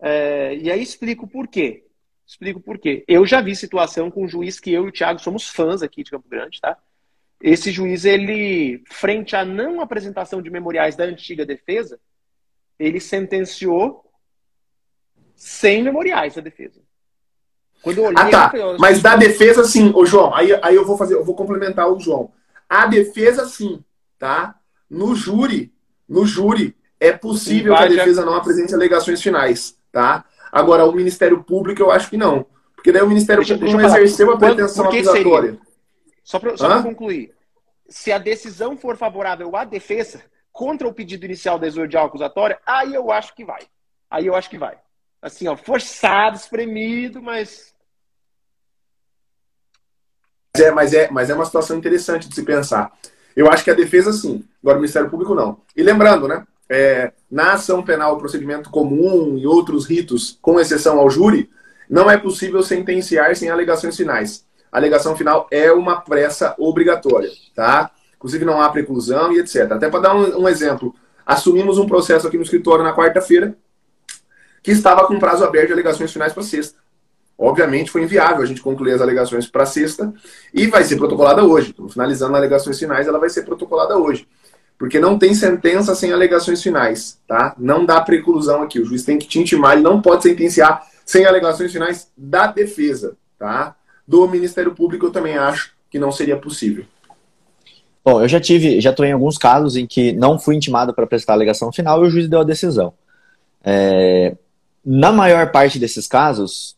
É, e aí explico por quê. Explico por quê. Eu já vi situação com um juiz que eu e o Thiago somos fãs aqui de Campo Grande, tá? Esse juiz, ele, frente à não apresentação de memoriais da antiga defesa, ele sentenciou sem memoriais da defesa. Quando eu olhei, ah, tá. Eu... Mas da defesa, sim, ô João. Aí, aí eu vou fazer, eu vou complementar o João. A defesa, sim, tá? No júri, no júri, é possível que a defesa não apresente alegações finais, tá? Agora, o Ministério Público, eu acho que não. Porque daí o Ministério deixa, Público deixa não exerceu a pretensão acusatória. Seria? Só para concluir. Se a decisão for favorável à defesa contra o pedido inicial da exordial acusatória, aí eu acho que vai. Aí eu acho que vai. Assim, ó, forçado, espremido, mas é, mas, é, mas é uma situação interessante de se pensar. Eu acho que a defesa, sim. Agora, o Ministério Público, não. E lembrando, né? É, na ação penal, procedimento comum e outros ritos, com exceção ao júri, não é possível sentenciar sem alegações finais. A alegação final é uma pressa obrigatória, tá? Inclusive não há preclusão e etc. Até para dar um, um exemplo, assumimos um processo aqui no escritório na quarta-feira que estava com prazo aberto de alegações finais para sexta. Obviamente foi inviável a gente concluir as alegações para sexta e vai ser protocolada hoje. Estamos finalizando as alegações finais, ela vai ser protocolada hoje. Porque não tem sentença sem alegações finais, tá? Não dá preclusão aqui. O juiz tem que te intimar, ele não pode sentenciar sem alegações finais da defesa, tá? Do Ministério Público eu também acho que não seria possível. Bom, eu já tive, já estou em alguns casos em que não fui intimado para prestar alegação final e o juiz deu a decisão. É, na maior parte desses casos,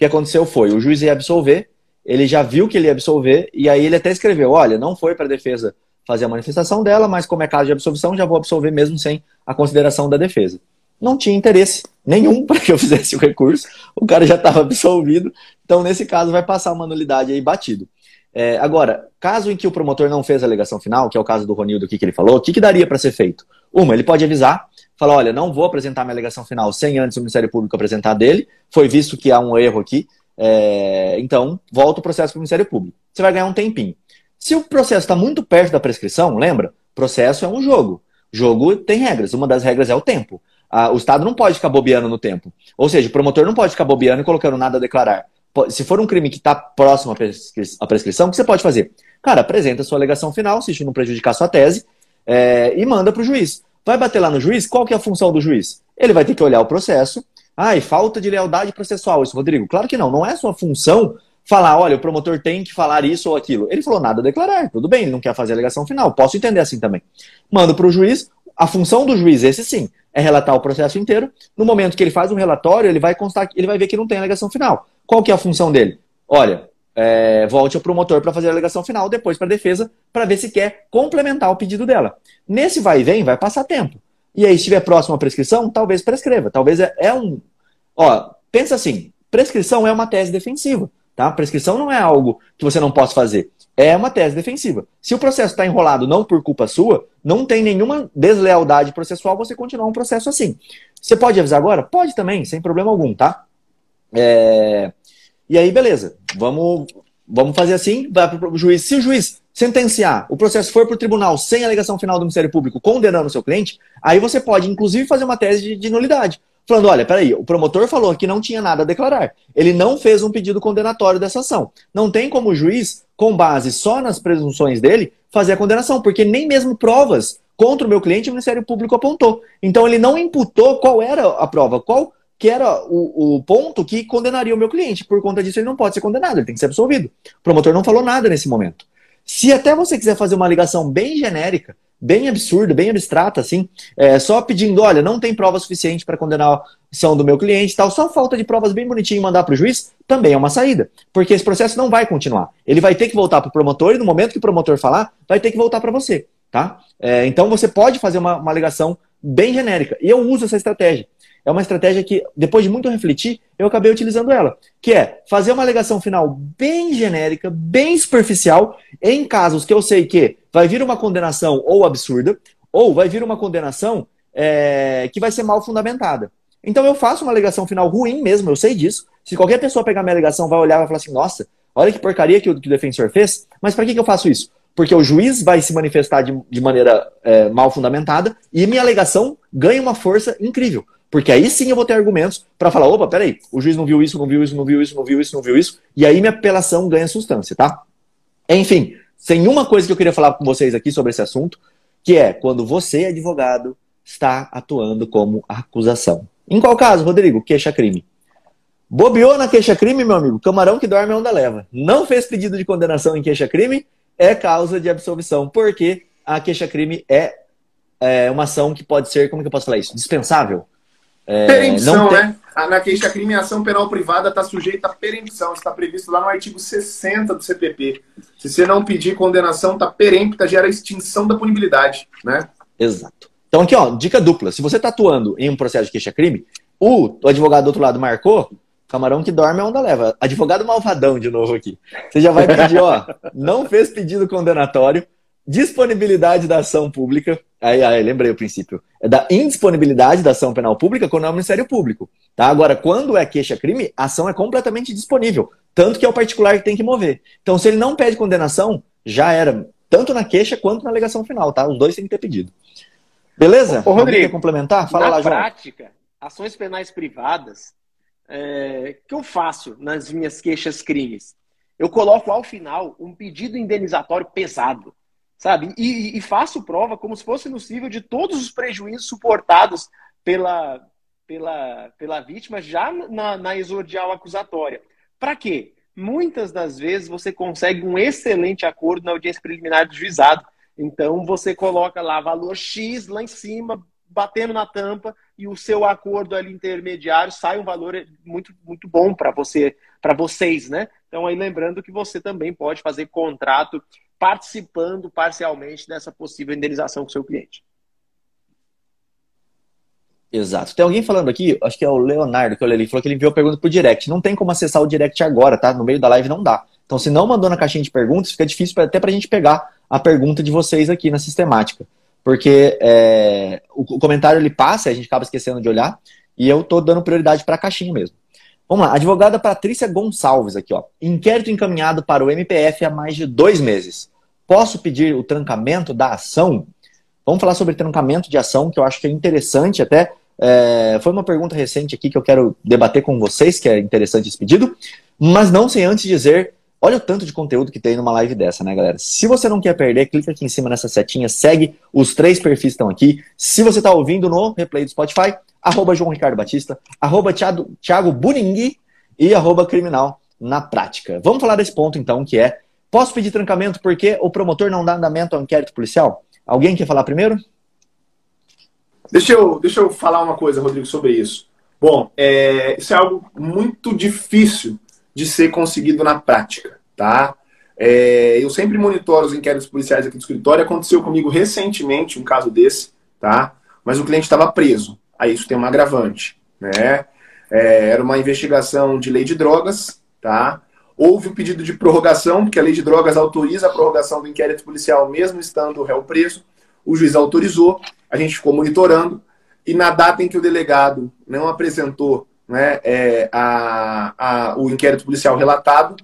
que aconteceu foi, o juiz ia absolver, ele já viu que ele ia absolver, e aí ele até escreveu, olha, não foi para a defesa fazer a manifestação dela, mas como é caso de absolvição, já vou absolver mesmo sem a consideração da defesa. Não tinha interesse nenhum para que eu fizesse o recurso, o cara já estava absolvido, então nesse caso vai passar uma nulidade aí batido. É, agora, caso em que o promotor não fez a alegação final, que é o caso do Ronildo aqui que ele falou, o que, que daria para ser feito? Uma, ele pode avisar, falar, olha, não vou apresentar minha alegação final sem antes o Ministério Público apresentar dele, foi visto que há um erro aqui, é, então volta o processo para o Ministério Público. Você vai ganhar um tempinho. Se o processo está muito perto da prescrição, lembra? Processo é um jogo. Jogo tem regras. Uma das regras é o tempo. O Estado não pode ficar bobeando no tempo. Ou seja, o promotor não pode ficar bobeando e colocando nada a declarar. Se for um crime que está próximo à prescrição, o que você pode fazer? Cara, apresenta a sua alegação final, se isso não prejudicar sua tese, é, e manda para o juiz. Vai bater lá no juiz? Qual que é a função do juiz? Ele vai ter que olhar o processo. Ai, falta de lealdade processual. Isso, Rodrigo. Claro que não. Não é sua função falar, olha, o promotor tem que falar isso ou aquilo. Ele falou nada a declarar. Tudo bem, ele não quer fazer a alegação final. Posso entender assim também. Mando para o juiz. A função do juiz, esse sim, é relatar o processo inteiro. No momento que ele faz um relatório, ele vai constar, ele vai ver que não tem alegação final. Qual que é a função dele? Olha, é, volte ao promotor para fazer a alegação final, depois para a defesa, para ver se quer complementar o pedido dela. Nesse vai e vem, vai passar tempo. E aí, se estiver próximo à prescrição, talvez prescreva. Talvez é, é um. Ó, pensa assim: prescrição é uma tese defensiva. Tá? Prescrição não é algo que você não possa fazer. É uma tese defensiva. Se o processo está enrolado não por culpa sua, não tem nenhuma deslealdade processual, você continuar um processo assim. Você pode avisar agora? Pode também, sem problema algum, tá? É... E aí, beleza. Vamos, vamos fazer assim, vai para o juiz. Se o juiz sentenciar, o processo for para o tribunal sem alegação final do Ministério Público condenando o seu cliente, aí você pode, inclusive, fazer uma tese de, de nulidade. Falando, olha, peraí, o promotor falou que não tinha nada a declarar. Ele não fez um pedido condenatório dessa ação. Não tem como o juiz, com base só nas presunções dele, fazer a condenação, porque nem mesmo provas contra o meu cliente o Ministério Público apontou. Então ele não imputou qual era a prova, qual que era o, o, ponto que condenaria o meu cliente. Por conta disso, ele não pode ser condenado, ele tem que ser absolvido. O promotor não falou nada nesse momento. Se até você quiser fazer uma ligação bem genérica, bem absurda, bem abstrata, assim, é, só pedindo, olha, não tem prova suficiente para condenar são do meu cliente tal, só falta de provas bem bonitinho mandar para o juiz, também é uma saída. Porque esse processo não vai continuar. Ele vai ter que voltar para o promotor e no momento que o promotor falar, vai ter que voltar para você. Tá? É, então você pode fazer uma, uma alegação bem genérica. E eu uso essa estratégia. É uma estratégia que, depois de muito refletir, eu acabei utilizando ela. Que é fazer uma alegação final bem genérica, bem superficial, em casos que eu sei que vai vir uma condenação ou absurda, ou vai vir uma condenação é, que vai ser mal fundamentada. Então eu faço uma alegação final ruim mesmo, eu sei disso. Se qualquer pessoa pegar minha alegação, vai olhar e vai falar assim: nossa, olha que porcaria que o, que o defensor fez. Mas para que, que eu faço isso? Porque o juiz vai se manifestar de, de maneira é, mal fundamentada e minha alegação ganha uma força incrível. Porque aí sim eu vou ter argumentos para falar: opa, peraí, o juiz não viu isso, não viu isso, não viu isso, não viu isso, não viu isso. E aí minha apelação ganha substância, tá? Enfim, tem uma coisa que eu queria falar com vocês aqui sobre esse assunto, que é quando você, advogado, está atuando como acusação. Em qual caso, Rodrigo? Queixa-crime. Bobeou na queixa-crime, meu amigo? Camarão que dorme é onda leva. Não fez pedido de condenação em queixa-crime, é causa de absolvição. Porque a queixa-crime é, é, uma ação que pode ser, como que eu posso falar isso? Dispensável. É, perempção, tem... né? Na queixa-crime, a ação penal privada está sujeita à perempção. Está previsto lá no artigo 60 do CPP. Se você não pedir condenação, está perempta, gera extinção da punibilidade, né? Exato. Então, aqui, ó, dica dupla. Se você está atuando em um processo de queixa-crime, o, o advogado do outro lado marcou, camarão que dorme é onda leva. Advogado malvadão de novo aqui. Você já vai pedir, ó, não fez pedido condenatório, disponibilidade da ação pública. Aí, aí, lembrei o princípio. É da indisponibilidade da ação penal pública quando é o Ministério Público. Tá? Agora, quando é queixa-crime, a ação é completamente disponível. Tanto que é o particular que tem que mover. Então, se ele não pede condenação, já era. Tanto na queixa quanto na alegação final, tá? Os dois têm que ter pedido. Beleza? Ô, Rodrigo, quer complementar? Fala na lá, João. prática, ações penais privadas, é, que eu faço nas minhas queixas crimes? Eu coloco ao final um pedido indenizatório pesado, sabe? E, e faço prova como se fosse no nível de todos os prejuízos suportados pela, pela, pela vítima já na, na exordial acusatória. Para quê? Muitas das vezes você consegue um excelente acordo na audiência preliminar do juizado. Então você coloca lá valor X lá em cima, batendo na tampa, e o seu acordo ali intermediário sai um valor muito, muito bom para você, para vocês, né? Então aí lembrando que você também pode fazer contrato participando parcialmente dessa possível indenização com o seu cliente. Exato. Tem alguém falando aqui, acho que é o Leonardo que olha ali, falou que ele enviou pergunta pro direct. Não tem como acessar o direct agora, tá? No meio da live não dá. Então, se não mandou na caixinha de perguntas, fica difícil até para a gente pegar a pergunta de vocês aqui na sistemática. Porque é, o, o, comentário ele passa, a gente acaba esquecendo de olhar, e eu estou dando prioridade para a caixinha mesmo. Vamos lá, advogada Patrícia Gonçalves aqui, ó. Inquérito encaminhado para o MPF há mais de dois meses. Posso pedir o trancamento da ação? Vamos falar sobre trancamento de ação, que eu acho que é interessante até. É, foi uma pergunta recente aqui que eu quero debater com vocês, que é interessante esse pedido, mas não sem antes dizer Olha o tanto de conteúdo que tem numa live dessa, né, galera? Se você não quer perder, clica aqui em cima nessa setinha, segue os três perfis que estão aqui. Se você está ouvindo no replay do Spotify, arroba João Ricardo Batista, arroba Thiago, Thiago Buningui e arroba Criminal na prática. Vamos falar desse ponto, então, que é, posso pedir trancamento porque o promotor não dá andamento ao inquérito policial? Alguém quer falar primeiro? Deixa eu, deixa eu falar uma coisa, Rodrigo, sobre isso. Bom, é, isso é algo muito difícil de ser conseguido na prática, tá? É, eu sempre monitoro os inquéritos policiais aqui do escritório. Aconteceu comigo recentemente um caso desse, tá? Mas o cliente estava preso. Aí isso tem uma agravante, né? É, era uma investigação de lei de drogas, tá? Houve o um pedido de prorrogação, porque a lei de drogas autoriza a prorrogação do inquérito policial, mesmo estando o réu preso. O juiz autorizou, a gente ficou monitorando, e na data em que o delegado não apresentou né, é, a, a, o inquérito policial relatado,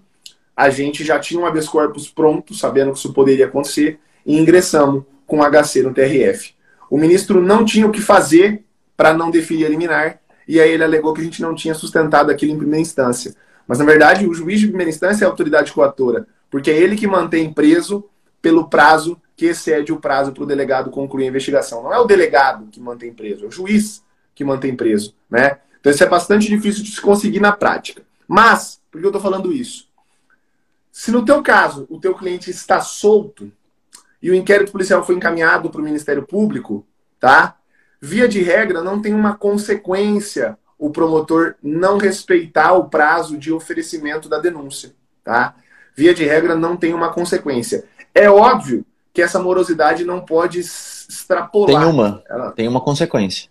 a gente já tinha um habeas corpus pronto, sabendo que isso poderia acontecer, e ingressamos com HC no TRF. O ministro não tinha o que fazer para não deferir a liminar, e aí ele alegou que a gente não tinha sustentado aquilo em primeira instância. Mas, na verdade, o juiz de primeira instância é a autoridade coatora, porque é ele que mantém preso pelo prazo que excede o prazo para o delegado concluir a investigação. Não é o delegado que mantém preso, é o juiz que mantém preso. Né? Então isso é bastante difícil de se conseguir na prática. Mas, por que eu estou falando isso? Se no teu caso o teu cliente está solto e o inquérito policial foi encaminhado para o Ministério Público, tá? Via de regra, não tem uma consequência o promotor não respeitar o prazo de oferecimento da denúncia, tá? Via de regra, não tem uma consequência. É óbvio que essa morosidade não pode extrapolar. Tem uma, ela... tem uma consequência.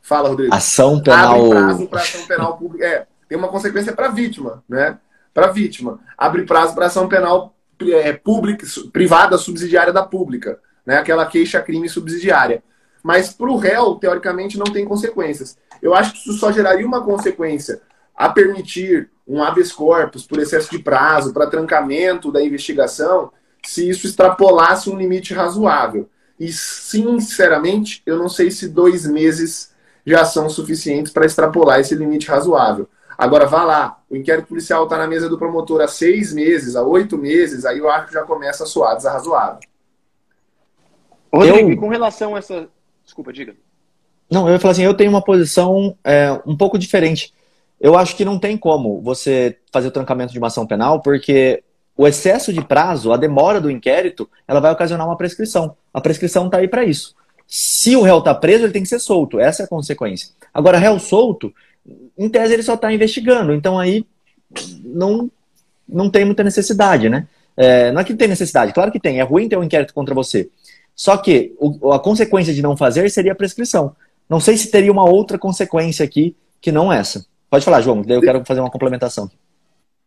Fala, Rodrigo. Ação penal. Abre prazo para ação penal pública. É, tem uma consequência para a vítima, né? Para a vítima. Abre prazo para ação penal é, pública, privada subsidiária da pública, né? Aquela queixa-crime subsidiária. Mas para o réu, teoricamente, não tem consequências. Eu acho que isso só geraria uma consequência a permitir um habeas corpus por excesso de prazo, para trancamento da investigação, se isso extrapolasse um limite razoável. E, sinceramente, eu não sei se dois meses já são suficientes para extrapolar esse limite razoável. Agora, vá lá, o inquérito policial está na mesa do promotor há seis meses, há oito meses, aí eu acho que já começa a soar desarrazoável. Rodrigo, eu... com relação a essa. Desculpa, diga. Não, eu ia falar assim, eu tenho uma posição é, um pouco diferente. Eu acho que não tem como você fazer o trancamento de uma ação penal, porque o excesso de prazo, a demora do inquérito, ela vai ocasionar uma prescrição. A prescrição está aí para isso. Se o réu está preso, ele tem que ser solto. Essa é a consequência. Agora, réu solto, em tese, ele só está investigando. Então, aí não, não tem muita necessidade, né? É, não é que tem necessidade, claro que tem. É ruim ter um inquérito contra você. Só que o, a consequência de não fazer seria a prescrição. Não sei se teria uma outra consequência aqui que não essa. Pode falar, João, daí eu quero fazer uma complementação.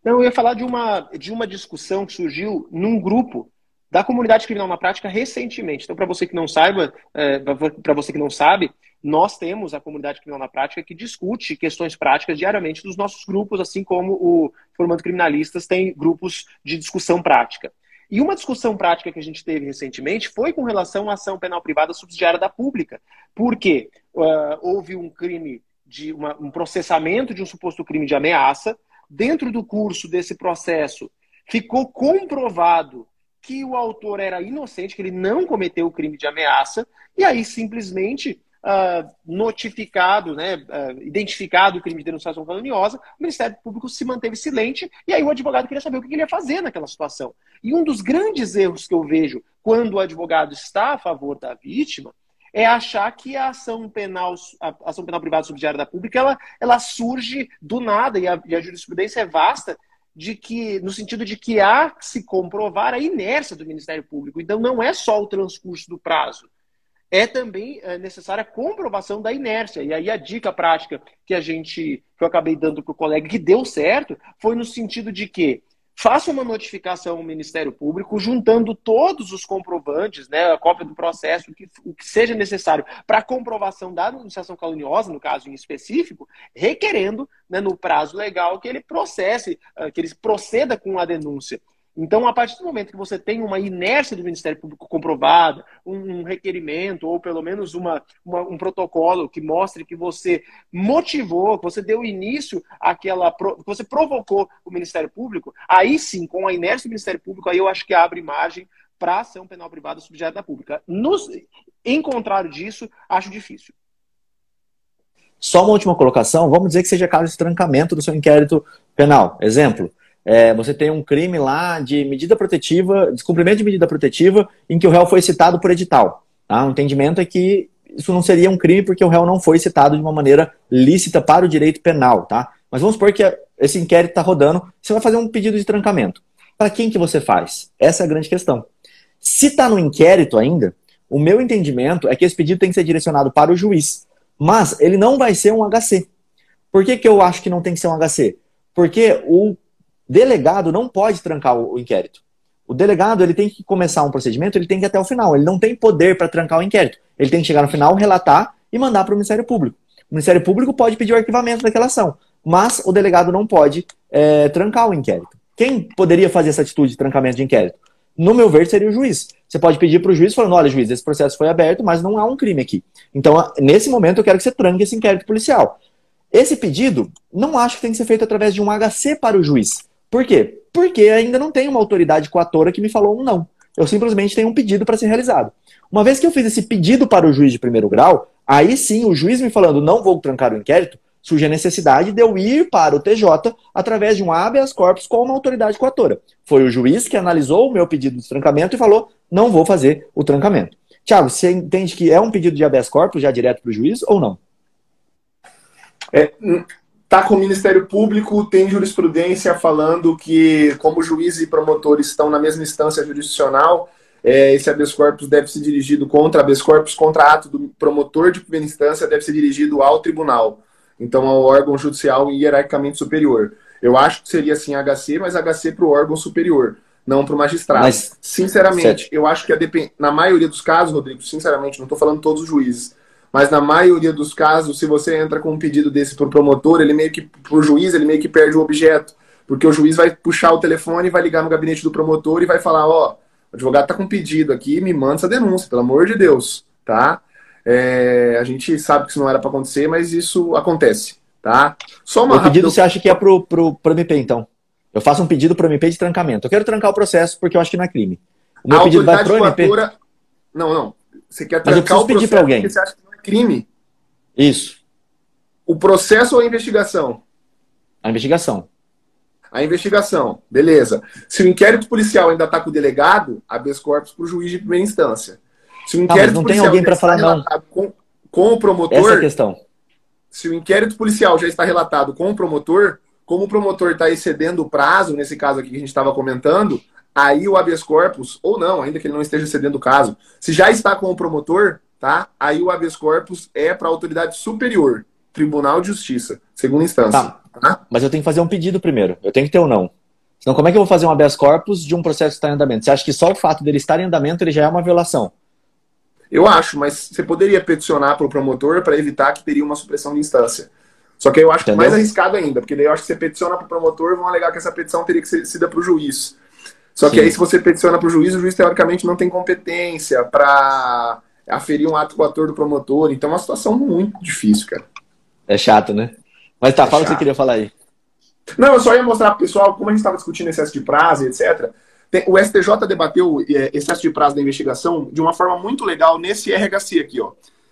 Não, eu ia falar de uma, de uma discussão que surgiu num grupo da comunidade criminal na prática recentemente. Então, para você que não saiba, é, para você que não sabe, nós temos a comunidade criminal na prática que discute questões práticas diariamente dos nossos grupos, assim como o Formando Criminalistas tem grupos de discussão prática. E uma discussão prática que a gente teve recentemente foi com relação à ação penal privada subsidiária da pública. Por quê? Uh, houve um crime de uma, um processamento de um suposto crime de ameaça. Dentro do curso desse processo, ficou comprovado que o autor era inocente, que ele não cometeu o crime de ameaça, e aí simplesmente uh, notificado, né, uh, identificado o crime de denunciação caluniosa, o Ministério Público se manteve silente, e aí o advogado queria saber o que ele ia fazer naquela situação. E um dos grandes erros que eu vejo quando o advogado está a favor da vítima é achar que a ação penal, a ação penal privada subsidiária da pública, ela, ela surge do nada e a, e a jurisprudência é vasta de que no sentido de que há que se comprovar a inércia do Ministério Público. Então não é só o transcurso do prazo, é também é, necessária a comprovação da inércia. E aí a dica prática que a gente que eu acabei dando para o colega que deu certo foi no sentido de que faça uma notificação ao Ministério Público, juntando todos os comprovantes, né, a cópia do processo, o que, o que seja necessário para comprovação da denunciação caluniosa, no caso em específico, requerendo, né, no prazo legal, que ele processe, ah, que ele proceda com a denúncia. Então, a partir do momento que você tem uma inércia do Ministério Público comprovada, um, requerimento, ou pelo menos uma, uma, um protocolo que mostre que você motivou, que você deu início àquela. que você provocou o Ministério Público, aí sim, com a inércia do Ministério Público, aí eu acho que abre margem para ação penal privada subjeta da pública. Nos, em contrário disso, acho difícil. Só uma última colocação, vamos dizer que seja caso de trancamento do seu inquérito penal. Exemplo, é, você tem um crime lá de medida protetiva, descumprimento de medida protetiva, em que o réu foi citado por edital. Tá? O entendimento é que isso não seria um crime porque o réu não foi citado de uma maneira lícita para o direito penal. Tá? Mas vamos supor que esse inquérito está rodando, você vai fazer um pedido de trancamento. Para quem que você faz? Essa é a grande questão. Se está no inquérito ainda, o meu entendimento é que esse pedido tem que ser direcionado para o juiz. Mas ele não vai ser um HC. Por que, que eu acho que não tem que ser um HC? Porque o delegado não pode trancar o, inquérito. O delegado ele tem que começar um procedimento, ele tem que ir até o final. Ele não tem poder para trancar o inquérito. Ele tem que chegar no final, relatar e mandar para o Ministério Público. O Ministério Público pode pedir o arquivamento daquela ação, mas o delegado não pode é, trancar o inquérito. Quem poderia fazer essa atitude de trancamento de inquérito? No meu ver, seria o juiz. Você pode pedir para o juiz falando: olha, juiz, esse processo foi aberto, mas não há um crime aqui. Então, nesse momento, eu quero que você tranque esse inquérito policial. Esse pedido, não acho que tem que ser feito através de um HC para o juiz. Por quê? Porque ainda não tem uma autoridade coatora que me falou um não. Eu simplesmente tenho um pedido para ser realizado. Uma vez que eu fiz esse pedido para o juiz de primeiro grau, aí sim o juiz me falando não vou trancar o inquérito, surge a necessidade de eu ir para o TJ através de um habeas corpus com uma autoridade coatora. Foi o juiz que analisou o meu pedido de trancamento e falou não vou fazer o trancamento. Tiago, você entende que é um pedido de habeas corpus já direto para o juiz ou não? É, tá com o Ministério Público, tem jurisprudência falando que, como juiz e promotor estão na mesma instância jurisdicional, é, esse habeas corpus deve ser dirigido contra habeas corpus contra ato do promotor de primeira instância deve ser dirigido ao tribunal, então ao órgão judicial hierarquicamente superior. Eu acho que seria assim HC, mas HC para o órgão superior, não para o magistrado. Mas, sinceramente, certo. eu acho que depend... na maioria dos casos, Rodrigo, sinceramente, não estou falando todos os juízes, mas na maioria dos casos, se você entra com um pedido desse para o promotor, ele meio que, para o juiz, ele meio que perde o objeto. Porque o juiz vai puxar o telefone, vai ligar no gabinete do promotor e vai falar, ó, oh, o advogado está com um pedido aqui, me manda essa denúncia, pelo amor de Deus, tá? É, a gente sabe que isso não era para acontecer, mas isso acontece, tá? Só uma o pedido rápida... você acha que é pro, pro, pro MP, então? Eu faço um pedido pro MP de trancamento. Eu quero trancar o processo porque eu acho que não é crime. O meu a pedido vai pro MP. Não, não. Você quer trancar mas eu preciso pedir para alguém. você acha que não crime? Isso. O processo ou a investigação? A investigação. A investigação, beleza. Se o inquérito policial ainda está com o delegado, habeas corpus para o juiz de primeira instância. Se o inquérito não, não tem alguém para falar não. Com, com o promotor. Essa é a questão. Se o inquérito policial já está relatado com o promotor, como o promotor está excedendo o prazo, nesse caso aqui que a gente estava comentando, aí o habeas corpus, ou não, ainda que ele não esteja excedendo o caso, se já está com o promotor, tá? Aí o habeas corpus é para a autoridade superior, Tribunal de Justiça, segunda instância. Tá. Tá? Mas eu tenho que fazer um pedido primeiro. Eu tenho que ter ou não. Senão, como é que eu vou fazer um habeas corpus de um processo que está em andamento? Você acha que só o fato dele estar em andamento ele já é uma violação? Eu acho, mas você poderia peticionar para o promotor para evitar que teria uma supressão de instância. Só que eu acho Entendeu? mais arriscado ainda, porque daí eu acho que você peticiona para o promotor, vão alegar que essa petição teria que ser decidida para o juiz. Só Sim. que aí, se você peticiona para o juiz, o juiz teoricamente não tem competência para aferir um ato coator do promotor. Então é uma situação muito difícil, cara. É chato, né? Mas tá, é fala o que você queria falar aí. Não, eu só ia mostrar pro pessoal, como a gente estava discutindo excesso de prazo, etc. O STJ debateu é, excesso de prazo da investigação de uma forma muito legal nesse RHC aqui, ó.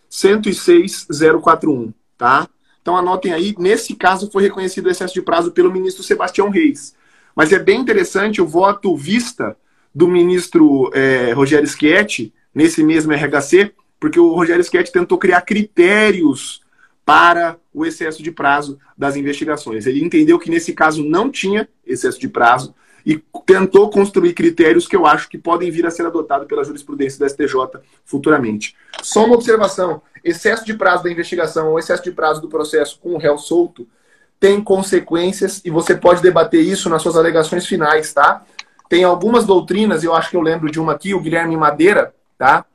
106041, tá? Então anotem aí, nesse caso foi reconhecido o excesso de prazo pelo ministro Sebastião Reis. Mas é bem interessante o voto vista do ministro é, Rogério Schietti nesse mesmo RHC, porque o Rogério Schietti tentou criar critérios para o excesso de prazo das investigações. Ele entendeu que nesse caso não tinha excesso de prazo e tentou construir critérios que eu acho que podem vir a ser adotados pela jurisprudência da STJ futuramente. Só uma observação: excesso de prazo da investigação ou excesso de prazo do processo com o réu solto tem consequências e você pode debater isso nas suas alegações finais, tá? Tem algumas doutrinas, eu acho que eu lembro de uma aqui, o Guilherme Madeira, tá?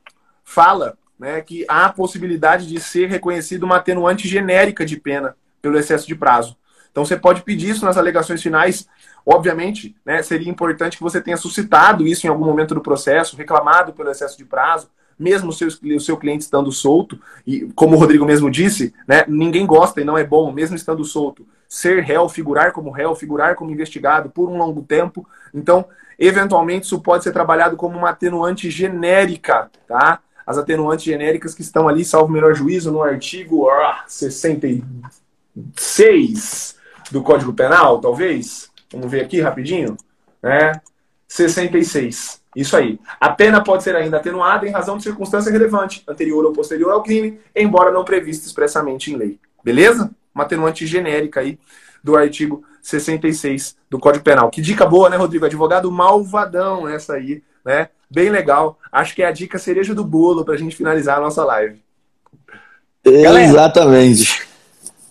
Fala né, que há a possibilidade de ser reconhecido uma atenuante genérica de pena pelo excesso de prazo. Então você pode pedir isso nas alegações finais. Obviamente, né, seria importante que você tenha suscitado isso em algum momento do processo, reclamado pelo excesso de prazo, mesmo o seu, o seu cliente estando solto. E como o Rodrigo mesmo disse, né, ninguém gosta e não é bom, mesmo estando solto, ser réu, figurar como réu, figurar como investigado por um longo tempo. Então, eventualmente, isso pode ser trabalhado como uma atenuante genérica, tá? as atenuantes genéricas que estão ali, salvo melhor juízo, no artigo 66 do Código Penal, talvez. Vamos ver aqui rapidinho. Né? 66. Isso aí. A pena pode ser ainda atenuada em razão de circunstância relevante, anterior ou posterior ao crime, embora não prevista expressamente em lei. Beleza? Uma atenuante genérica aí do artigo 66 do Código Penal. Que dica boa, né, Rodrigo? Advogado malvadão essa aí, né? Bem legal. Acho que é a dica cereja do bolo para a gente finalizar a nossa live. Galera, Exatamente.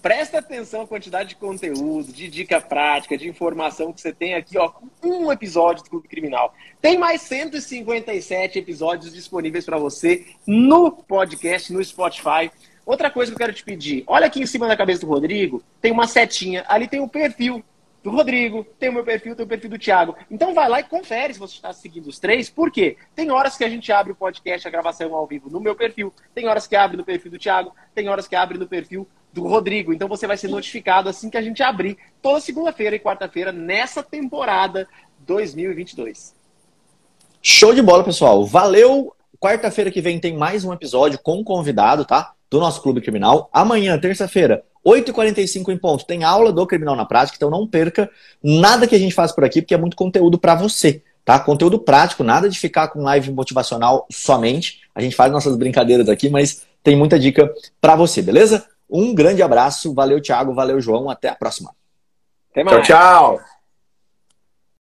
Presta atenção à quantidade de conteúdo, de dica prática, de informação que você tem aqui, ó, com um episódio do Clube Criminal. Tem mais 157 episódios disponíveis para você no podcast, no Spotify. Outra coisa que eu quero te pedir, olha aqui em cima da cabeça do Rodrigo, tem uma setinha, ali tem o perfil do Rodrigo, tem o meu perfil, tem o perfil do Thiago. Então vai lá e confere se você está seguindo os três. Por quê? Tem horas que a gente abre o podcast, a gravação ao vivo no meu perfil, tem horas que abre no perfil do Thiago, tem horas que abre no perfil do Rodrigo. Então você vai ser notificado assim que a gente abrir toda segunda-feira e quarta-feira nessa temporada 2022. Show de bola, pessoal. Valeu. Quarta-feira que vem tem mais um episódio com um convidado, tá? Do nosso Clube Criminal. Amanhã, terça-feira, 8h45 em ponto, tem aula do Criminal na Prática, então não perca nada que a gente faz por aqui, porque é muito conteúdo para você, tá? Conteúdo prático, nada de ficar com live motivacional somente. A gente faz nossas brincadeiras aqui, mas tem muita dica para você, beleza? Um grande abraço, valeu Thiago, valeu João, até a próxima. Até mais. Tchau, tchau.